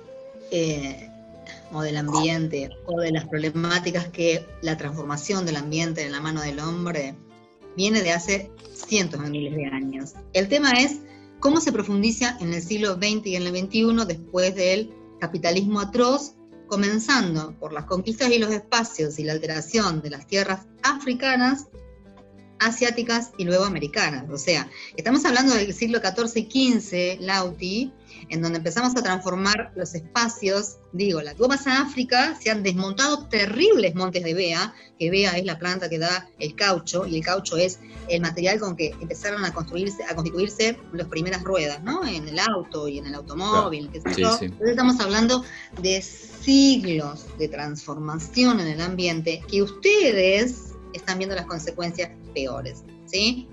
eh, o del ambiente o de las problemáticas que la transformación del ambiente en la mano del hombre viene de hace cientos de miles de años. El tema es cómo se profundiza en el siglo XX y en el XXI después del capitalismo atroz, comenzando por las conquistas y los espacios y la alteración de las tierras africanas, asiáticas y luego americanas. O sea, estamos hablando del siglo XIV y XV, Lauti, en donde empezamos a transformar los espacios. Digo, la tú a África, se han desmontado terribles montes de bea, que bea es la planta que da el caucho, y el caucho es el material con que empezaron a construirse, a constituirse las primeras ruedas, ¿no? En el auto y en el automóvil, Entonces estamos hablando de siglos de transformación en el ambiente que ustedes están viendo las consecuencias peores, ¿sí?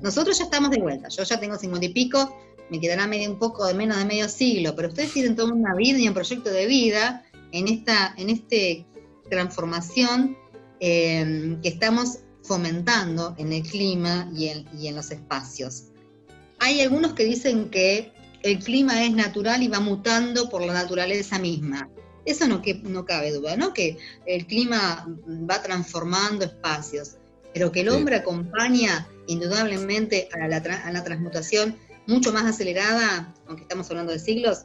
Nosotros ya estamos de vuelta, yo ya tengo cincuenta y pico, me quedará medio, un poco de menos de medio siglo, pero ustedes tienen toda una vida y un proyecto de vida en esta en este transformación eh, que estamos fomentando en el clima y en, y en los espacios. Hay algunos que dicen que el clima es natural y va mutando por la naturaleza misma. Eso no, que, no cabe duda, ¿no? Que el clima va transformando espacios, pero que el hombre acompaña indudablemente a la, a la transmutación mucho más acelerada, aunque estamos hablando de siglos,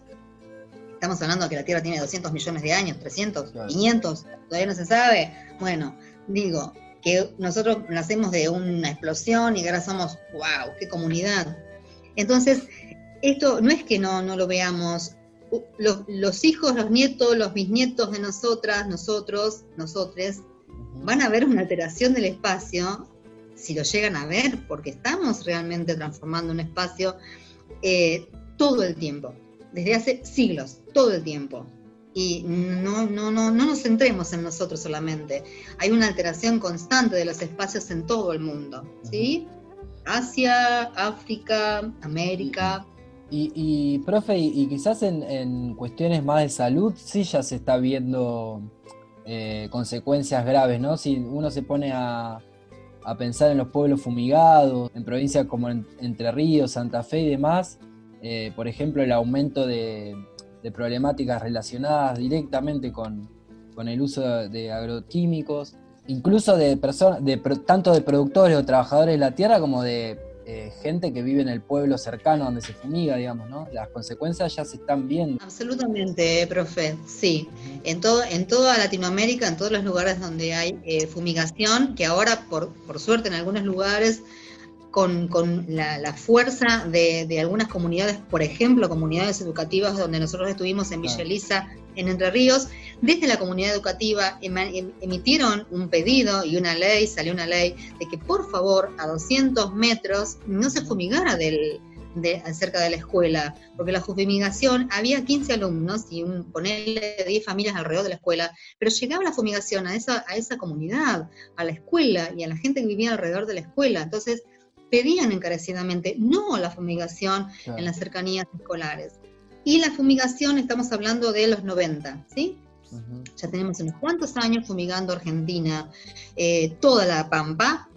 estamos hablando de que la Tierra tiene 200 millones de años, 300, 500, todavía no se sabe. Bueno, digo, que nosotros nacemos de una explosión y ahora somos, wow, qué comunidad. Entonces, esto no es que no, no lo veamos, los, hijos, los nietos, los bisnietos de nosotras, nosotros, nosotres, van a ver una alteración del espacio si lo llegan a ver, porque estamos realmente transformando un espacio eh, todo el tiempo, desde hace siglos, todo el tiempo. Y no, no, no, no nos centremos en nosotros solamente. Hay una alteración constante de los espacios en todo el mundo. ¿sí? Asia, África, América. Y, profe, y, quizás en, cuestiones más de salud sí ya se está viendo eh, consecuencias graves, ¿no? Si uno se pone a, a pensar en los pueblos fumigados, en provincias como Entre Ríos, Santa Fe y demás, eh, por ejemplo, el aumento de, problemáticas relacionadas directamente con, el uso de agroquímicos, incluso de personas, de, tanto de productores o trabajadores de la tierra como de eh, gente que vive en el pueblo cercano donde se fumiga, digamos, ¿no? Las consecuencias ya se están viendo. Absolutamente, profe, sí. En, todo, en toda Latinoamérica, en todos los lugares donde hay eh, fumigación, que ahora, por, por suerte, en algunos lugares con, la, fuerza de, algunas comunidades, por ejemplo, comunidades educativas donde nosotros estuvimos en Villa Elisa, en Entre Ríos, desde la comunidad educativa em, emitieron un pedido y una ley, salió una ley de que por favor a 200 metros no se fumigara del, de, cerca de la escuela, porque la fumigación, había 15 alumnos y un, ponerle 10 familias alrededor de la escuela, pero llegaba la fumigación a esa, a esa comunidad, a la escuela y a la gente que vivía alrededor de la escuela. Entonces, pedían encarecidamente no la fumigación en las cercanías escolares. Y la fumigación, estamos hablando de los 90, ¿sí? Ya tenemos unos cuantos años fumigando Argentina, eh, toda la Pampa,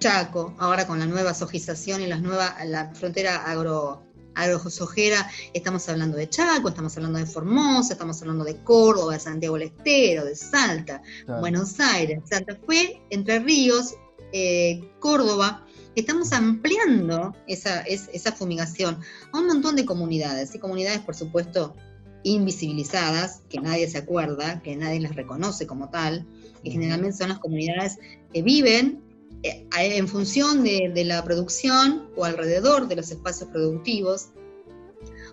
Chaco, ahora con la nueva sojización y la nueva, la frontera agro, agrosojera, estamos hablando de Chaco, estamos hablando de Formosa, estamos hablando de Córdoba, de Santiago del Estero, de Salta, Buenos Aires, Santa Fe, Entre Ríos, eh, Córdoba, estamos ampliando esa, esa fumigación a un montón de comunidades, y comunidades, por supuesto, invisibilizadas, que nadie se acuerda, que nadie las reconoce como tal, y generalmente son las comunidades que viven eh, en función de, la producción o alrededor de los espacios productivos,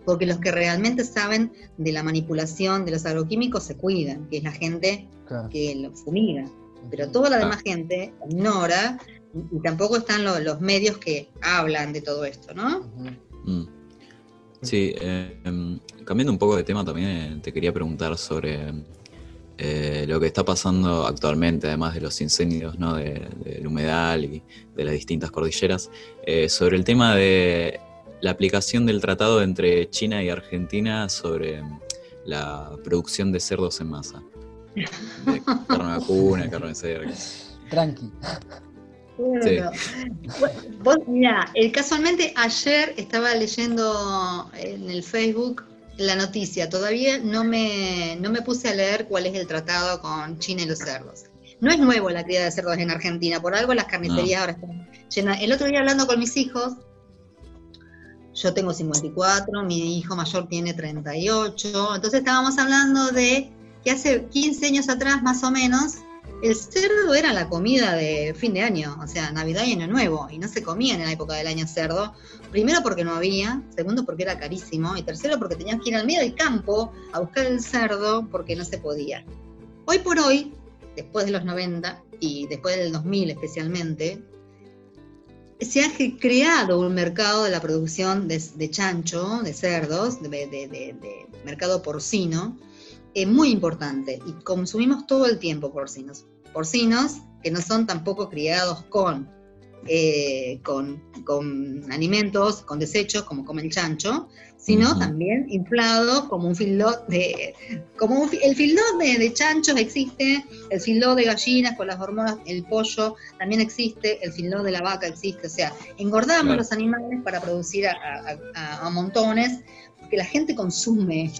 porque los que realmente saben de la manipulación de los agroquímicos se cuidan, que es la gente que lo fumiga. Pero toda la demás gente ignora y tampoco están los medios que hablan de todo esto, ¿no? Mm. Sí, eh, em, cambiando un poco de tema también te quería preguntar sobre eh, lo que está pasando actualmente, además de los incendios ¿no? del humedal y de las distintas cordilleras, eh, sobre el tema de la aplicación del tratado entre China y Argentina sobre la producción de cerdos en masa. De carne vacuna, carne de cerdo. Tranqui. mira, casualmente ayer estaba leyendo en el Facebook la noticia, todavía no me, no me puse a leer cuál es el tratado con China y los cerdos. No es nuevo la cría de cerdos en Argentina, por algo las carnicerías ahora están llenas. El otro día hablando con mis hijos, yo tengo 54, mi hijo mayor tiene 38, entonces estábamos hablando de que hace 15 años atrás más o menos el cerdo era la comida de fin de año, o sea, Navidad y Año Nuevo, y no se comía en la época del año cerdo. Primero porque no había, segundo porque era carísimo, y tercero porque tenías que ir al medio del campo a buscar el cerdo porque no se podía. Hoy por hoy, después de los 90 y después del 2000 especialmente, se ha creado un mercado de la producción de, chancho, de cerdos, de mercado porcino, es muy importante y consumimos todo el tiempo porcinos. Porcinos que no son tampoco criados con, eh, con, alimentos, con desechos, como come el chancho, sino también inflados como un filot de. como el filot de, chanchos existe, el filot de gallinas con las hormonas, el pollo también existe, el filot de la vaca existe, o sea, engordamos los animales para producir a montones que la gente consume,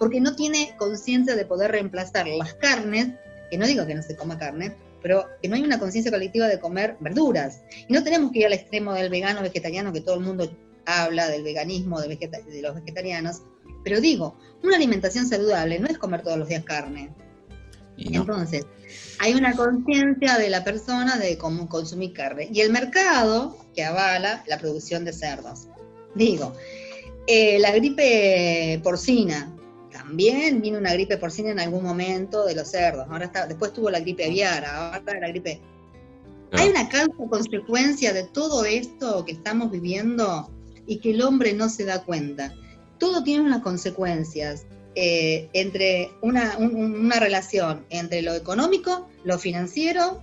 porque no tiene conciencia de poder reemplazar las carnes, que no digo que no se coma carne, pero que no hay una conciencia colectiva de comer verduras. Y no tenemos que ir al extremo del vegano vegetariano, que todo el mundo habla del veganismo, de, de los vegetarianos, pero digo, una alimentación saludable no es comer todos los días carne. Entonces, hay una conciencia de la persona de cómo consumir carne. Y el mercado que avala la producción de cerdos. Digo, eh, la gripe porcina, también vino una gripe porcina en algún momento de los cerdos. Ahora está, después tuvo la gripe aviar, ahora la gripe. Hay una causa consecuencia de todo esto que estamos viviendo y que el hombre no se da cuenta. Todo tiene unas consecuencias eh, entre una, una, relación entre lo económico, lo financiero,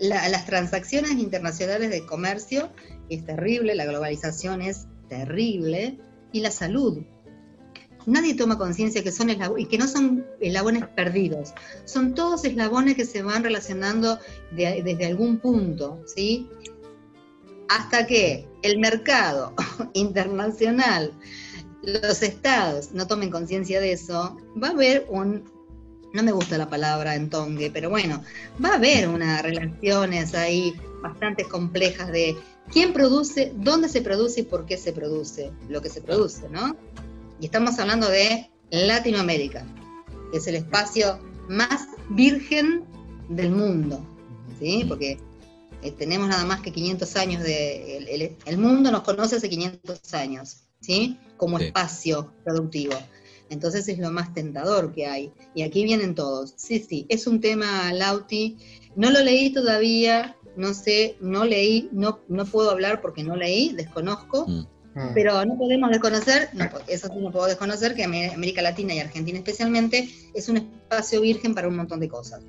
las transacciones internacionales de comercio, que es terrible, la globalización es terrible, y la salud. Nadie toma conciencia que son y que no son eslabones perdidos, son todos eslabones que se van relacionando desde algún punto, ¿sí? Hasta que el mercado internacional, los estados no tomen conciencia de eso, va a haber un, no me gusta la palabra entongue, pero bueno, va a haber unas relaciones ahí bastante complejas de quién produce, dónde se produce y por qué se produce lo que se produce, ¿no? Y estamos hablando de Latinoamérica, que es el espacio más virgen del mundo, ¿sí? Porque eh, tenemos nada más que 500 años de... El, mundo nos conoce hace 500 años, ¿sí? Como espacio productivo. Entonces es lo más tentador que hay. Y aquí vienen todos. Sí, sí, es un tema, Lauti. No lo leí todavía, no sé, no leí, no, no puedo hablar porque no leí, desconozco, mm. Mm. pero no podemos desconocer, eso sí no puedo desconocer, que América Latina y Argentina especialmente es un espacio virgen para un montón de cosas.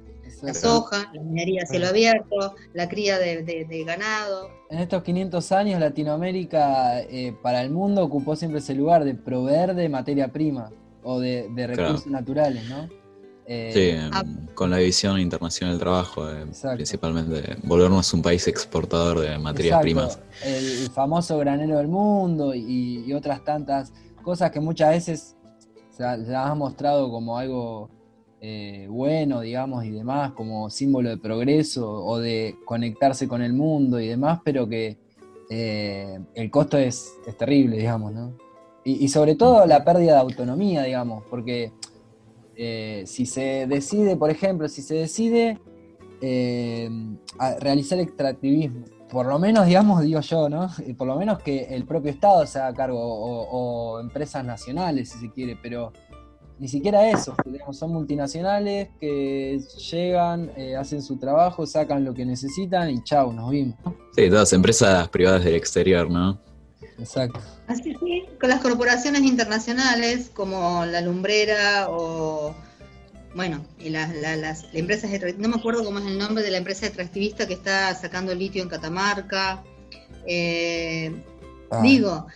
La soja, la minería a cielo abierto, la cría de, ganado. En estos 500 años Latinoamérica eh, para el mundo ocupó siempre ese lugar de proveer de materia prima o de, recursos naturales, ¿no? Sí, con la División Internacional del Trabajo, principalmente, volvernos un país exportador de materias primas. El famoso granero del mundo y, otras tantas cosas que muchas veces se, se ha mostrado como algo eh, bueno, digamos, y demás, como símbolo de progreso o de conectarse con el mundo y demás, pero que eh, el costo es, terrible, digamos, ¿no? Y, sobre todo la pérdida de autonomía, digamos, porque eh, si se decide, por ejemplo, si se decide realizar extractivismo, por lo menos, digamos, digo yo, ¿no? Por lo menos que el propio Estado se haga cargo, o empresas nacionales, si se quiere, pero ni siquiera eso, son multinacionales que llegan, eh, hacen su trabajo, sacan lo que necesitan y chau, nos vimos. Sí, todas empresas privadas del exterior, ¿no? Exacto. Así sí, con las corporaciones internacionales como la lumbrera o, bueno, y las, las, empresas, no me acuerdo cómo es el nombre de la empresa extractivista que está sacando litio en Catamarca. Eh, ah. Digo,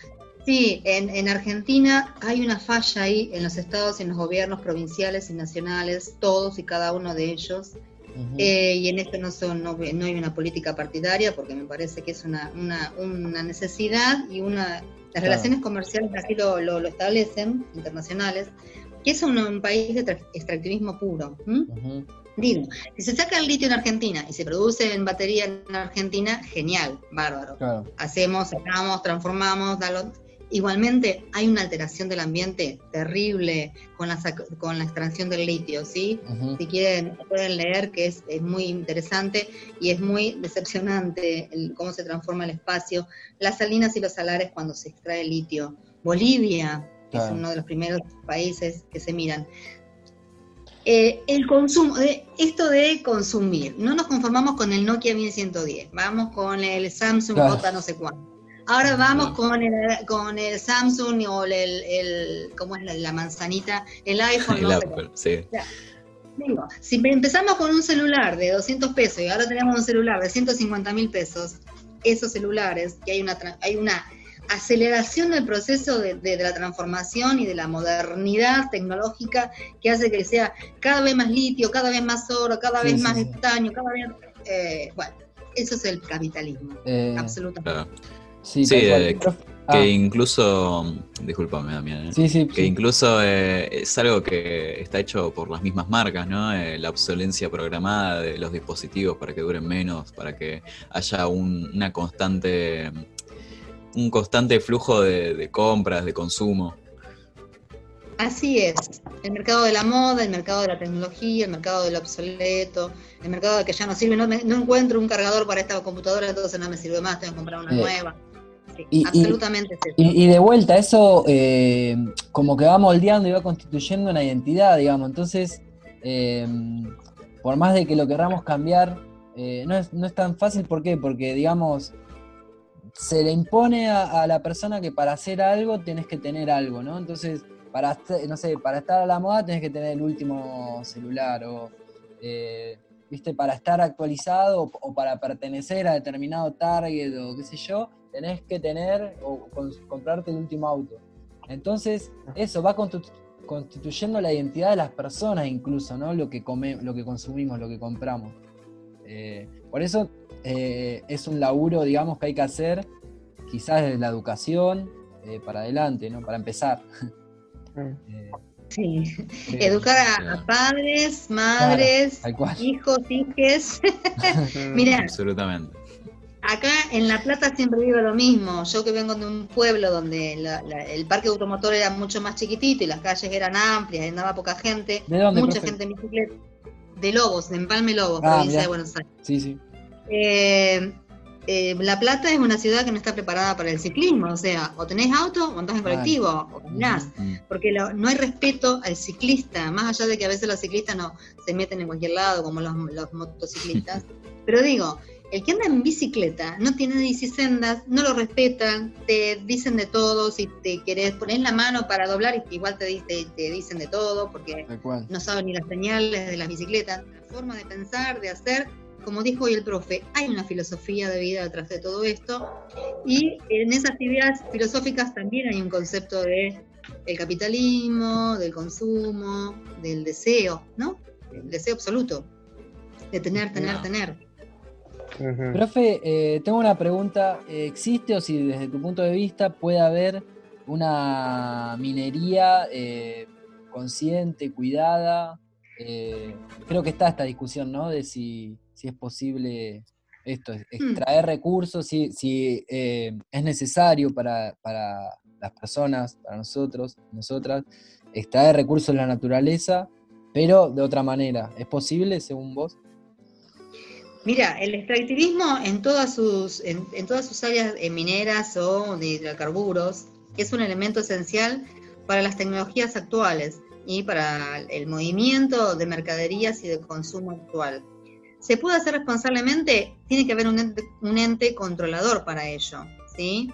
Sí, en, Argentina hay una falla ahí en los estados y en los gobiernos provinciales y nacionales, todos y cada uno de ellos. Eh, y en esto no, son, no, hay una política partidaria porque me parece que es una, una, una necesidad y una las relaciones comerciales así lo, lo, establecen, internacionales, que es un, país de extractivismo puro. Digo, si se saca el litio en Argentina y se produce en batería en Argentina, genial, bárbaro. Hacemos, sacamos, transformamos, dalo, Igualmente hay una alteración del ambiente terrible con la, con la extracción del litio, ¿sí? Si quieren, pueden leer que es, muy interesante y es muy decepcionante cómo se transforma el espacio, las salinas y los salares cuando se extrae el litio. Bolivia es uno de los primeros países que se miran. Eh, el consumo, esto de consumir, no nos conformamos con el Nokia 1110, vamos con el Samsung J no sé cuánto Ahora vamos con el, con el Samsung o el, el ¿cómo es la, manzanita? El iPhone. el Apple, sí. digo, si empezamos con un celular de 200 pesos y ahora tenemos un celular de 150 mil pesos, esos celulares, que hay una, hay una aceleración del proceso de, de, la transformación y de la modernidad tecnológica que hace que sea cada vez más litio, cada vez más oro, cada vez más estaño, cada vez... Eh, bueno, eso es el capitalismo, eh, absolutamente. Sí, eh, que ah. incluso, discúlpame Damián, ¿eh? que incluso eh, es algo que está hecho por las mismas marcas, ¿no? la obsolencia programada de los dispositivos para que duren menos, para que haya un, una constante, un constante flujo de, compras, de consumo. Así es, el mercado de la moda, el mercado de la tecnología, el mercado del obsoleto, el mercado de que ya no sirve, no, no encuentro un cargador para esta computadora, entonces no me sirve más, tengo que comprar una nueva y, absolutamente. Y, de vuelta, eso eh, como que va moldeando y va constituyendo una identidad, digamos. Entonces, eh, por más de que lo queramos cambiar, eh, no, es, no es tan fácil. ¿Por qué? Porque, digamos, se le impone a, la persona que para hacer algo tienes que tener algo, ¿no? Entonces, para, no sé, para estar a la moda tienes que tener el último celular o... ¿viste? Para estar actualizado o, para pertenecer a determinado target o qué sé yo, tenés que tener o comprarte el último auto. Entonces, eso va constituyendo la identidad de las personas incluso, ¿no? Lo que, come, lo que consumimos, lo que compramos. Eh, por eso eh, es un laburo, digamos, que hay que hacer, quizás desde la educación eh, para adelante, ¿no? Para empezar. Sí, educar a, padres, madres, hijos, hijes. Mira, absolutamente. Acá en La Plata siempre vivo lo mismo. Yo que vengo de un pueblo donde el parque automotor era mucho más chiquitito y las calles eran amplias andaba poca gente, mucha gente en bicicleta. De Lobos, de Empalme Lobos, ah, provincia de Buenos Aires. Sí, sí. Eh, eh, la Plata es una ciudad que no está preparada para el ciclismo, o sea, o tenés auto o andás en colectivo, o caminás, porque no hay respeto al ciclista, más allá de que a veces los ciclistas no se meten en cualquier lado, como los, motociclistas. Pero digo, el que anda en bicicleta no tiene bicisendas, no lo respetan, te dicen de todo, si te querés poner la mano para doblar, igual te, te dicen de todo, porque no saben ni las señales de las bicicletas. La forma de pensar, de hacer, como dijo hoy el profe, hay una filosofía de vida detrás de todo esto y en esas ideas filosóficas también hay un concepto de el capitalismo, del consumo, del deseo, ¿no? El deseo absoluto, de tener, tener, tener. Profe, eh, tengo una pregunta. ¿Existe o si desde tu punto de vista puede haber una minería eh, consciente, cuidada? Eh, creo que está esta discusión, ¿no? De si, es posible esto, hmm. extraer recursos, si, si es necesario para, para, las personas, para nosotros, nosotras, extraer recursos de la naturaleza, pero de otra manera. ¿Es posible, según vos? Mira, el extractivismo en todas sus, en, todas sus áreas eh, mineras o de hidrocarburos es un elemento esencial para las tecnologías actuales y para el movimiento de mercaderías y de consumo actual. ¿Se puede hacer responsablemente? Tiene que haber un ente, un ente controlador para ello, ¿sí?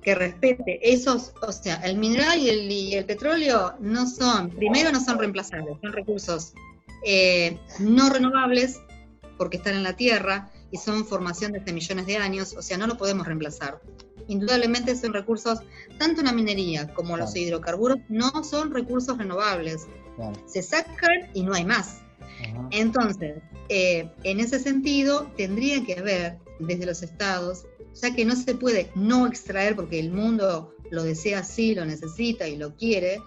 Que respete esos, o sea, el mineral y el, y el, petróleo no son, primero no son reemplazables, son recursos eh, no renovables porque están en la Tierra y son formación desde millones de años, o sea, no lo podemos reemplazar. Indudablemente son recursos, tanto la minería como los hidrocarburos, no son recursos renovables. Se sacan y no hay más. Entonces, eh, en ese sentido, tendría que haber desde los estados, ya que no se puede no extraer porque el mundo lo desea así, lo necesita y lo quiere,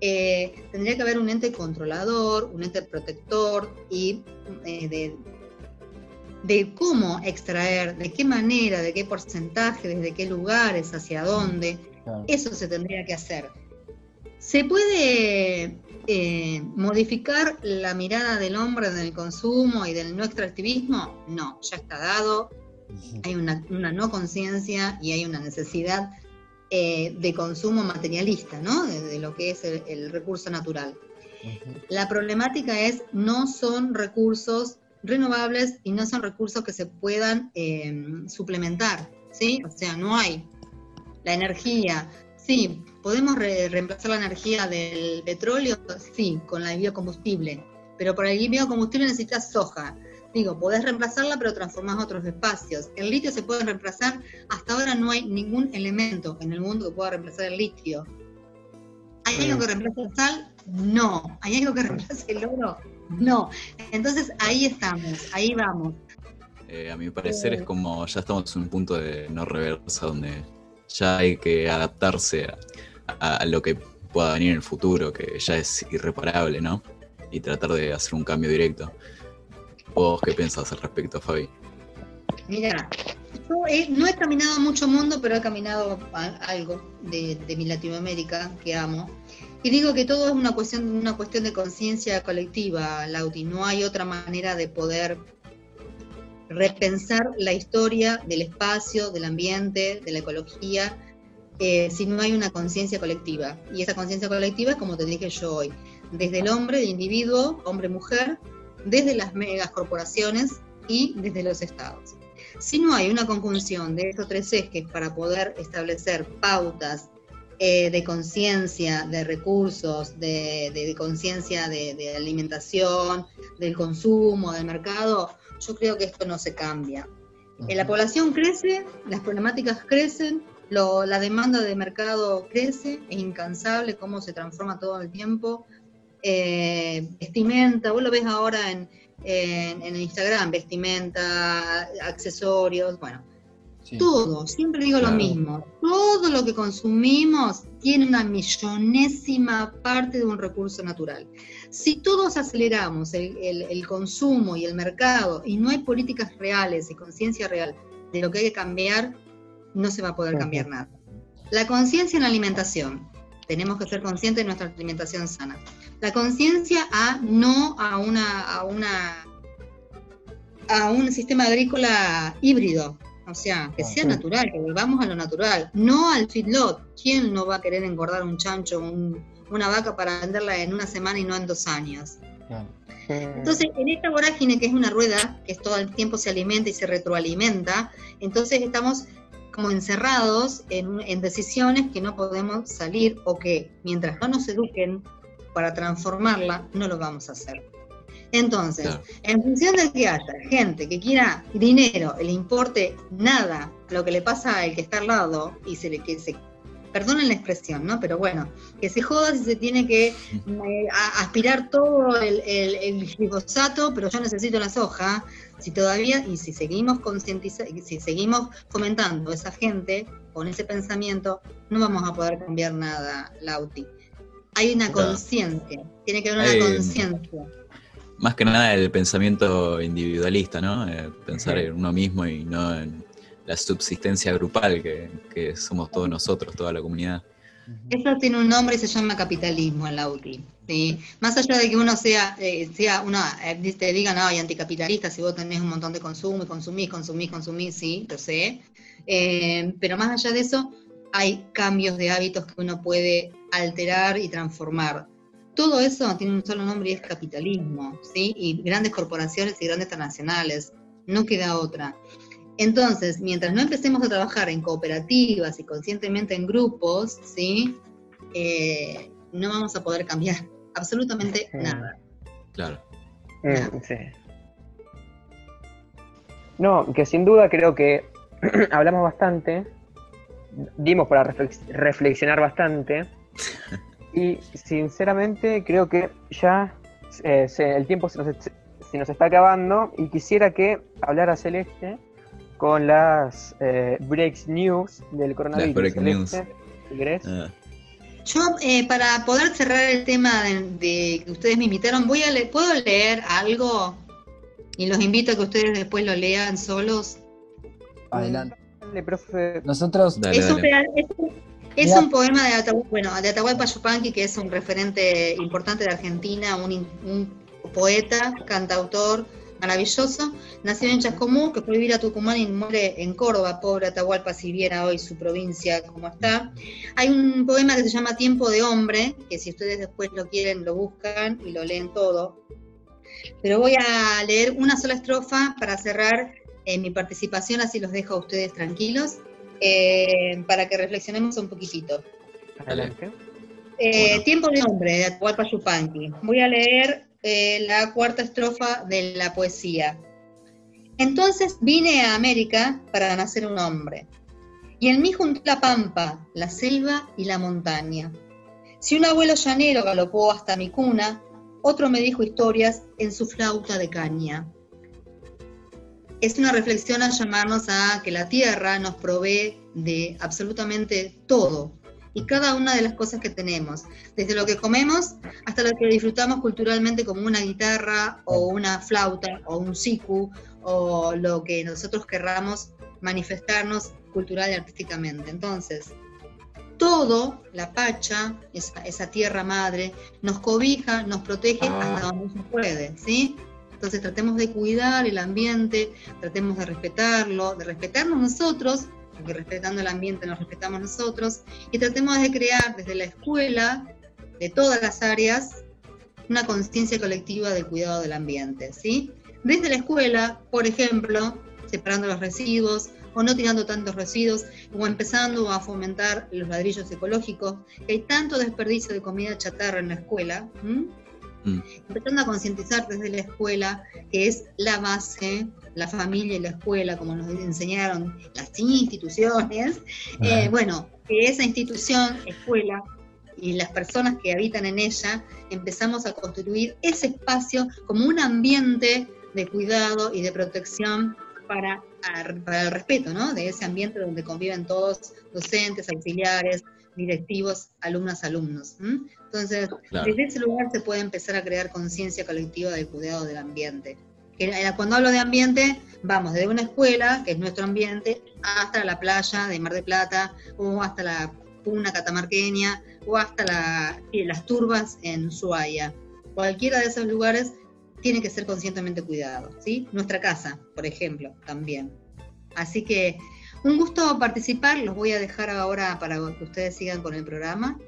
eh, tendría que haber un ente controlador, un ente protector y eh, de, de cómo extraer, de qué manera, de qué porcentaje, desde qué lugares, hacia dónde. Eso se tendría que hacer. ¿Se puede eh, modificar la mirada del hombre en el consumo y del no extractivismo? No, ya está dado. Hay una, no conciencia y hay una necesidad eh, de consumo materialista, ¿no? De, lo que es el, recurso natural. La problemática es, no son recursos renovables y no son recursos que se puedan em, suplementar, ¿sí? O sea, no hay la energía. Sí, podemos reemplazar la energía del petróleo, sí, con la biocombustible, pero para el biocombustible necesitas soja. Digo, podés reemplazarla, pero transformás otros espacios. El litio se puede reemplazar, hasta ahora no hay ningún elemento en el mundo que pueda reemplazar el litio. ¿Hay algo que reemplace la sal? No. ¿Hay algo que reemplace el oro? No, entonces ahí estamos, ahí vamos. Eh, a mi parecer es eh. como ya estamos en un punto de no reversa donde ya hay que adaptarse a, lo que pueda venir en el futuro, que ya es irreparable, ¿no? Y tratar de hacer un cambio directo. ¿Vos qué pensás al respecto, Fabi? Mira, yo no he caminado mucho mundo, pero he caminado algo de, mi Latinoamérica que amo. Y digo que todo es una cuestión, una cuestión de conciencia colectiva, Lauti. No hay otra manera de poder repensar la historia del espacio, del ambiente, de la ecología, eh, si no hay una conciencia colectiva. Y esa conciencia colectiva como te dije yo hoy, desde el hombre, el individuo, hombre-mujer, desde las megas corporaciones y desde los estados. Si no hay una conjunción de estos tres ejes para poder establecer pautas eh, de conciencia, de recursos, de, conciencia de, alimentación, del consumo, del mercado, yo creo que esto no se cambia. Eh, la población crece, las problemáticas crecen, la demanda de mercado crece, es incansable cómo se transforma todo el tiempo. Eh, vestimenta, vos lo ves ahora en, en Instagram, vestimenta, accesorios, bueno, todo, siempre digo lo mismo, todo lo que consumimos tiene una millonésima parte de un recurso natural. Si todos aceleramos el, consumo y el mercado y no hay políticas reales y conciencia real de lo que hay que cambiar, no se va a poder cambiar nada. La conciencia en la alimentación. Tenemos que ser conscientes de nuestra alimentación sana. La conciencia a no a una, a una a un sistema agrícola híbrido, o sea, que sea natural, que volvamos a lo natural, no al feedlot. ¿Quién no va a querer engordar un chancho, una vaca para venderla en una semana y no en dos años? Entonces, en esta vorágine que es una rueda, que todo el tiempo se alimenta y se retroalimenta, entonces estamos como encerrados en, en decisiones que no podemos salir o que mientras no nos eduquen para transformarla, no lo vamos a hacer. Entonces, en función de que haya gente que quiera dinero, le importe nada lo que le pasa al que está al lado y se le que se perdonen la expresión, ¿no? Pero bueno, que se joda si se tiene que eh, aspirar todo el, el, glifosato, pero yo necesito la soja. Si todavía, y si seguimos si seguimos fomentando a esa gente con ese pensamiento, no vamos a poder cambiar nada, Lauti. Hay una conciencia, tiene que haber una conciencia. Más que nada el pensamiento individualista, ¿no? Eh, pensar en uno mismo y no en la subsistencia grupal que, somos todos nosotros, toda la comunidad. Eso tiene un nombre y se llama capitalismo en la UTI. ¿sí? Más allá de que uno sea, eh, sea una, eh, te digan, no, hay anticapitalista, si vos tenés un montón de consumo y consumís, consumís, consumís, sí, lo sé. Eh, pero más allá de eso, hay cambios de hábitos que uno puede alterar y transformar. Todo eso tiene un solo nombre y es capitalismo, ¿sí? Y grandes corporaciones y grandes transnacionales. No queda otra. Entonces, mientras no empecemos a trabajar en cooperativas y conscientemente en grupos, ¿sí? Eh, no vamos a poder cambiar absolutamente nada. Claro. Mm, sí. No, que sin duda creo que hablamos bastante, dimos para reflexionar bastante y sinceramente creo que ya eh, el tiempo se nos, se nos está acabando y quisiera que hablara Celeste con las eh, breaks news del coronavirus. break news. Ah. Yo, eh, para poder cerrar el tema de, que ustedes me invitaron, voy a ¿puedo leer algo? Y los invito a que ustedes después lo lean solos. Adelante. profe. Nosotros. es, un, poema de Atahualpa, bueno, de Atahualpa Yupanqui, que es un referente importante de Argentina, un, un poeta, cantautor, maravilloso. Nació en Chascomú, que fue vivir a Tucumán y muere en Córdoba, pobre Atahualpa, si viera hoy su provincia como está. Hay un poema que se llama Tiempo de Hombre, que si ustedes después lo quieren, lo buscan y lo leen todo. Pero voy a leer una sola estrofa para cerrar eh, mi participación, así los dejo a ustedes tranquilos, eh, para que reflexionemos un poquitito. Adelante. Eh, Tiempo de Hombre, de Atahualpa Yupanqui. Voy a leer eh, la cuarta estrofa de la poesía. Entonces vine a América para nacer un hombre, y en mí junté la pampa, la selva y la montaña. Si un abuelo llanero galopó hasta mi cuna, otro me dijo historias en su flauta de caña. Es una reflexión a llamarnos a que la tierra nos provee de absolutamente todo, y cada una de las cosas que tenemos, desde lo que comemos hasta lo que disfrutamos culturalmente como una guitarra o una flauta o un siku o lo que nosotros querramos manifestarnos cultural y artísticamente. Entonces, todo, la Pacha, esa, tierra madre, nos cobija, nos protege ah. hasta donde se puede, ¿sí? Entonces tratemos de cuidar el ambiente, tratemos de respetarlo, de respetarnos nosotros porque respetando el ambiente nos respetamos nosotros, y tratemos de crear desde la escuela, de todas las áreas, una conciencia colectiva del cuidado del ambiente, ¿sí? Desde la escuela, por ejemplo, separando los residuos o no tirando tantos residuos, o empezando a fomentar los ladrillos ecológicos, que hay tanto desperdicio de comida chatarra en la escuela, mm. empezando a concientizar desde la escuela, que es la base la familia y la escuela, como nos enseñaron las instituciones, eh, bueno, que esa institución, escuela, y las personas que habitan en ella, empezamos a construir ese espacio como un ambiente de cuidado y de protección para, para el respeto, ¿no? De ese ambiente donde conviven todos, docentes, auxiliares, directivos, alumnas, alumnos. Entonces, desde ese lugar se puede empezar a crear conciencia colectiva del cuidado del ambiente. Cuando hablo de ambiente, vamos desde una escuela, que es nuestro ambiente, hasta la playa de Mar de Plata, o hasta la puna catamarqueña, o hasta las turbas en Ushuaia. Cualquiera de esos lugares tiene que ser conscientemente cuidado, ¿sí? Nuestra casa, por ejemplo, también. Así que un gusto participar, los voy a dejar ahora para que ustedes sigan con el programa.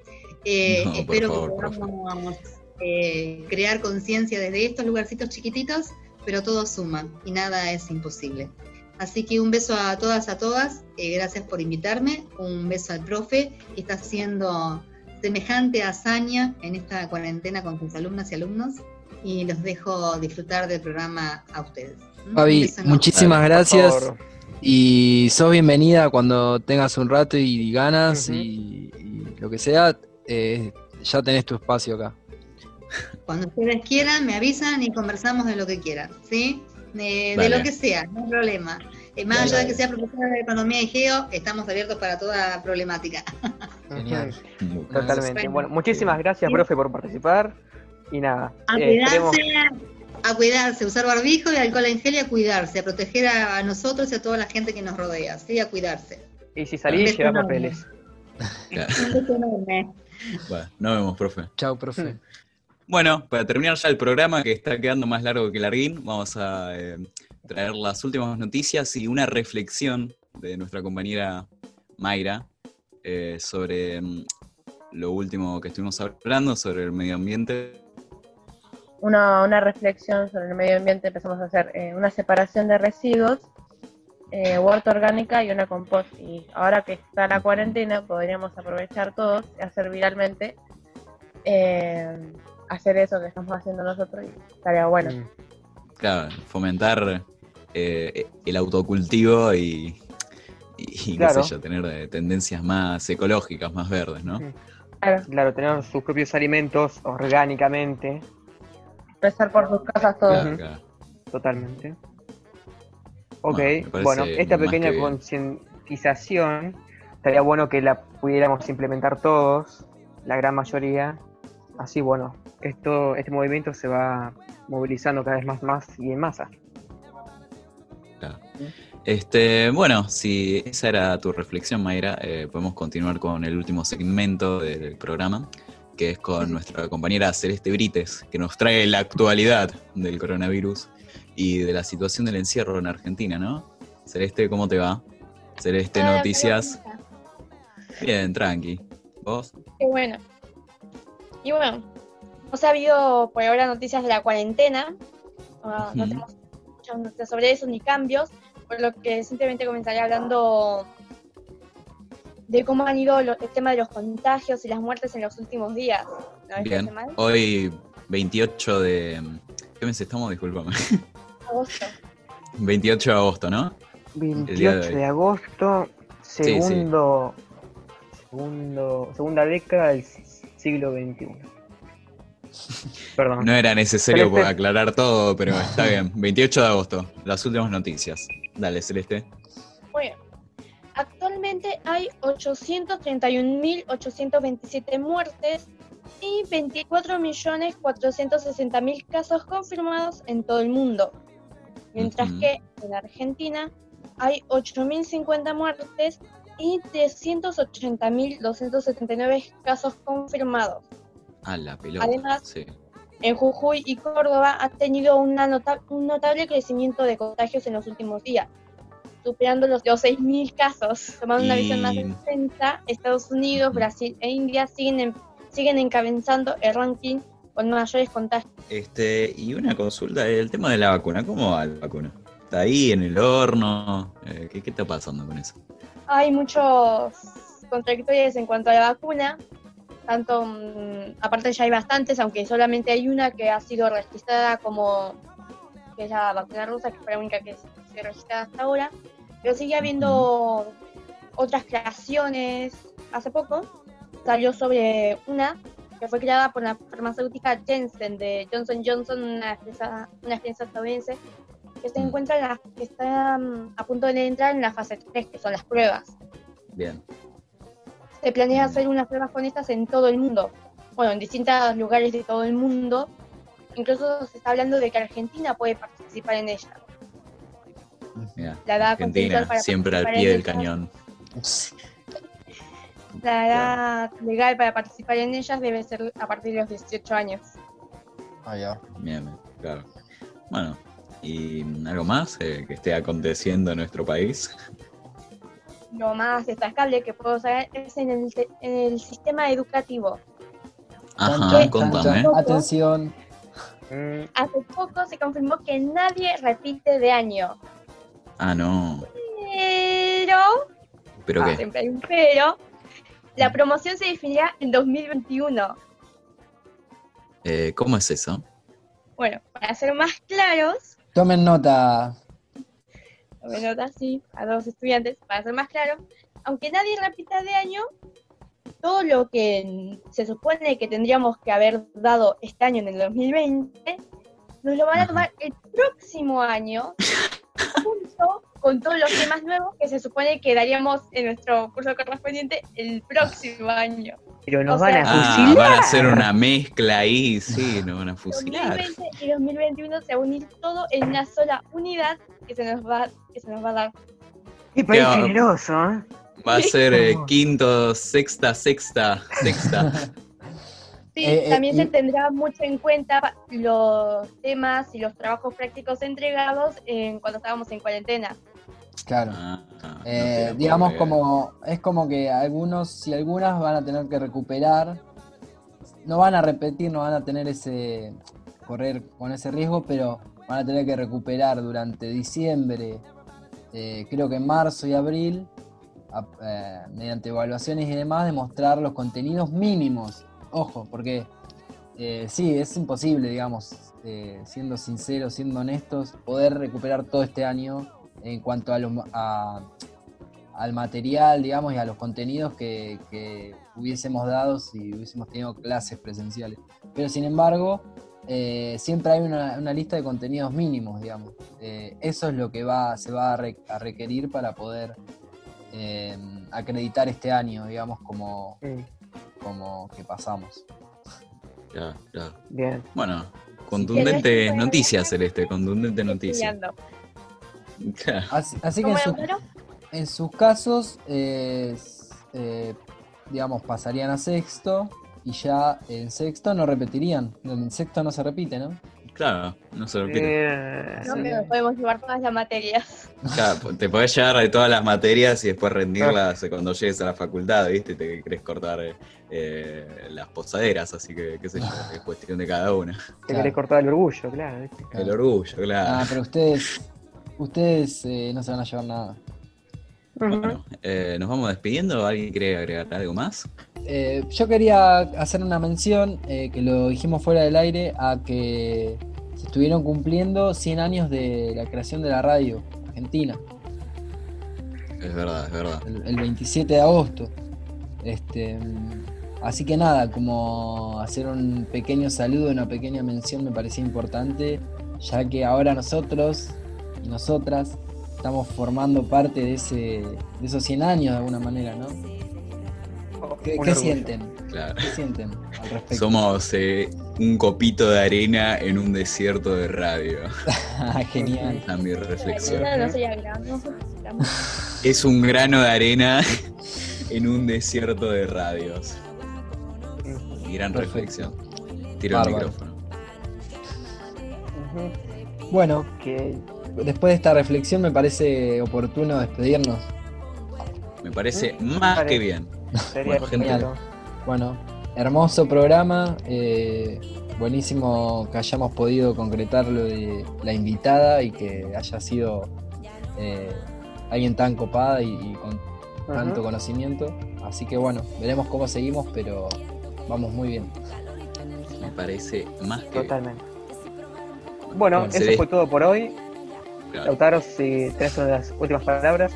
Eh, espero que podamos eh, crear conciencia desde estos lugarcitos chiquititos pero todo suma y nada es imposible. Así que un beso a todas, a todas, eh, gracias por invitarme, un beso al profe que está haciendo semejante hazaña en esta cuarentena con sus alumnas y alumnos y los dejo disfrutar del programa a ustedes. Fabi, muchísimas gracias. Y sos bienvenida cuando tengas un rato y ganas y, lo que sea, eh, ya tenés tu espacio acá. Cuando ustedes quieran, me avisan y conversamos de lo que quieran, ¿sí? De, lo que sea, no hay problema. Eh, más allá de que sea profesora de economía y geo, estamos abiertos para toda problemática. Genial. Totalmente. Bueno, muchísimas gracias, profe, por participar. Y nada. A eh, cuidarse, a cuidarse, usar barbijo y alcohol en gel y a cuidarse, a proteger a, nosotros y a toda la gente que nos rodea, ¿sí? A cuidarse. Y si salís, lleva papeles. bueno, nos vemos, profe. Chao, profe. Bueno, para terminar ya el programa, que está quedando más largo que larguín, vamos a eh, traer las últimas noticias y una reflexión de nuestra compañera Mayra eh, sobre mm, lo último que estuvimos hablando, sobre el medio ambiente. Una, reflexión sobre el medio ambiente, empezamos a hacer eh, una separación de residuos, huerta orgánica y una compost. Y ahora que está la cuarentena, podríamos aprovechar todos y hacer viralmente hacer eso que estamos haciendo nosotros y estaría bueno. Mm. Claro, fomentar eh, el autocultivo y, y qué sé yo, tener eh, tendencias más ecológicas, más verdes, ¿no? Claro. tener sus propios alimentos orgánicamente. Empezar por sus casas todos. Totalmente. Ok, bueno, esta pequeña concientización estaría bueno que la pudiéramos implementar todos, la gran mayoría. Así, bueno, esto, este movimiento se va movilizando cada vez más, más y en masa. Este, bueno, si esa era tu reflexión, Mayra, eh, podemos continuar con el último segmento del programa, que es con nuestra compañera Celeste Brites, que nos trae la actualidad del coronavirus y de la situación del encierro en Argentina, ¿no? Celeste, ¿cómo te va? Celeste, noticias. Bien, tranqui. ¿Vos? Qué bueno. Y bueno, no se ha habido por ahora noticias de la cuarentena, no tenemos muchas noticias sobre eso ni cambios, por lo que simplemente comenzaré hablando de cómo han ido el tema de los contagios y las muertes en los últimos días. Bien, hoy 28 de... ¿Qué mes estamos? Disculpame. Agosto. 28 de agosto, ¿no? 28 de, agosto, segundo, segundo, segunda década del siglo XXI. No era necesario aclarar todo, pero está bien. 28 de agosto, las últimas noticias. Dale, Celeste. Bueno, actualmente hay 831.827 muertes y 24.460.000 casos confirmados en todo el mundo. Mientras que en Argentina hay 8.050 muertes y 380.279 casos confirmados. Además, en Jujuy y Córdoba ha tenido una un notable crecimiento de contagios en los últimos días, superando los, 6.000 casos. Tomando una visión más extensa, Estados Unidos, Brasil e India siguen, siguen encabezando el ranking con mayores contagios. Este, y una consulta, el tema de la vacuna, ¿cómo va la vacuna? ¿Está ahí en el horno? Eh, ¿qué, ¿Qué está pasando con eso? Hay muchos contradictorios en cuanto a la vacuna tanto, mm, aparte ya hay bastantes, aunque solamente hay una que ha sido registrada como, que es la vacuna rusa, que fue la única que se registrada hasta ahora, pero sigue habiendo otras creaciones. Hace poco salió sobre una que fue creada por la farmacéutica Jensen de Johnson Johnson, una empresa, una empresa estadounidense, que se encuentra la, que está mm, a punto de entrar en la fase 3, que son las pruebas. Bien se planea hacer unas pruebas con estas en todo el mundo, bueno, en distintos lugares de todo el mundo. Incluso se está hablando de que Argentina puede participar en la edad Argentina, siempre al pie del cañón. La edad legal para participar en ellas debe ser a partir de los 18 años. Ah, ya. Bien, claro. Bueno, ¿y algo más eh, que esté aconteciendo en nuestro país? lo más destacable que puedo saber es en el, en el sistema educativo. Ajá, contame. Atención. Mm. Hace poco se confirmó que nadie repite de año. Ah, no. Pero. ¿Pero ah, qué? Siempre hay un pero. La promoción se definirá en 2021. Eh, ¿Cómo es eso? Bueno, para ser más claros. Tomen nota. tomé nota, sí, a dos estudiantes, para ser más claro. Aunque nadie repita de año, todo lo que se supone que tendríamos que haber dado este año en el 2020, nos lo van a tomar el próximo año, junto con todos los temas nuevos que se supone que daríamos en nuestro curso correspondiente el próximo año. Pero nos van a ah, fusilar. van a hacer una mezcla ahí, sí, nos van a fusilar. 2020 y 2021 se va a unir todo en una sola unidad que se nos va, que se nos va a dar. Qué país generoso, ¿eh? Va a ser eh, quinto, sexta, sexta, sexta. Sí, Eh, eh, también y- se tendrá mucho en cuenta los temas y los trabajos prácticos entregados en, cuando estábamos en cuarentena. Claro. Ah, Eh, digamos como es como que algunos y algunas van a tener que recuperar no van a repetir no van a tener ese correr con ese riesgo pero van a tener que recuperar durante diciembre eh, creo que en marzo y abril a- eh, mediante evaluaciones y demás demostrar los contenidos mínimos ojo porque eh, sí es imposible digamos eh, siendo sinceros siendo honestos poder recuperar todo este año en cuanto a, a- al material, digamos, y a los contenidos que, hubiésemos dado si hubiésemos tenido clases presenciales. Pero sin embargo, eh, siempre hay una, lista de contenidos mínimos, digamos. Eso es lo que va, se va a, re- a requerir para poder acreditar este año, digamos, como, Mm, como que pasamos. Claro, claro. Bien. Bueno, contundente Sí, noticia, Celeste, contundente noticia. Así, así que ¿Cómo en, su- Lautaro? en sus casos, eh, eh, digamos, pasarían a sexto y ya en sexto no repetirían. En sexto no se repite, ¿no? Claro, no se repite. Eh, No, pero podemos llevar todas las materias. Claro, te podés llevar de todas las materias y después rendirlas cuando llegues a la facultad, ¿viste? Y te querés cortar eh, las posaderas, así que, qué sé yo, es cuestión de cada una. Te Claro. querés cortar el orgullo, claro. ¿viste? El orgullo, claro. Ah, pero ustedes, ustedes eh, no se van a llevar nada. Bueno, eh, ¿nos vamos despidiendo? ¿Alguien quiere agregar algo más? Eh, yo quería hacer una mención, eh, que lo dijimos fuera del aire, a que se estuvieron cumpliendo 100 años de la creación de la radio argentina, Es verdad, es verdad. el, el 27 de agosto. Este, así que nada, como hacer un pequeño saludo, una pequeña mención me parecía importante, ya que ahora nosotros y nosotras estamos formando parte de, ese, de esos 100 años de alguna manera, ¿no? ¿Qué, Un qué orgullo. sienten? Claro. ¿Qué sienten al respecto? Somos eh, un copito de arena en un desierto de radio. Genial. A mi reflexión. No, sería. Es un grano de arena en un desierto de radios. Mi gran Perfecto. reflexión. Tiro el micrófono. Bueno, Que después de esta reflexión me parece oportuno despedirnos. Me parece más que bien. sería Bueno, perfecto. Bueno, hermoso programa. eh, buenísimo que hayamos podido concretar lo de la invitada y que haya sido eh, alguien tan copada y, y con tanto conocimiento. Así que bueno, veremos cómo seguimos, pero vamos muy bien. Me parece más que bien. Totalmente. Bueno, Bueno, se eso fue todo por hoy. Claro. Lautaro, si tenés unas últimas palabras.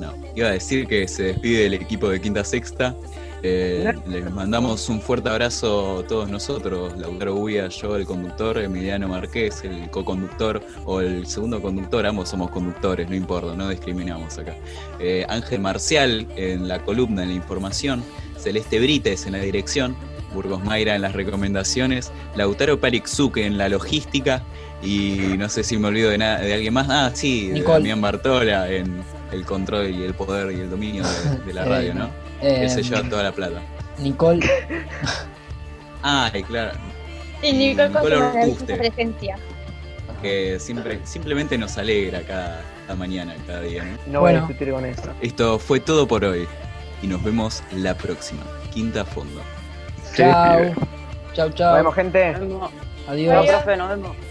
No, iba a decir que se despide el equipo de Quinta Sexta. Eh, les mandamos un fuerte abrazo a todos nosotros, Lautaro Guía, yo el conductor, Emiliano Marqués, el co-conductor o el segundo conductor, ambos somos conductores, no importa, no discriminamos acá. Eh, Ángel Marcial en la columna, en la información, Celeste Brites en la dirección, Burgos Mayra en las recomendaciones, Lautaro Parixuque en la logística y no sé si me olvido de, nada, de alguien más. Ah, sí, Nicole. Damián Bartola en el control y el poder y el dominio de, de la radio, ¿no? Eh, Él se lleva toda la plata. Nicole, Ay, claro, Y Nicole con su Nicole Ortuste. presencia. que siempre, simplemente nos alegra cada, cada mañana, cada día, ¿no? No voy a Bueno. discutir con eso. Esto fue todo por hoy y nos vemos la próxima. Quinta Fondo. Chao. Chao, Nos chao. vemos, gente. Nos vemos. Adiós. Chao, profe, nos vemos.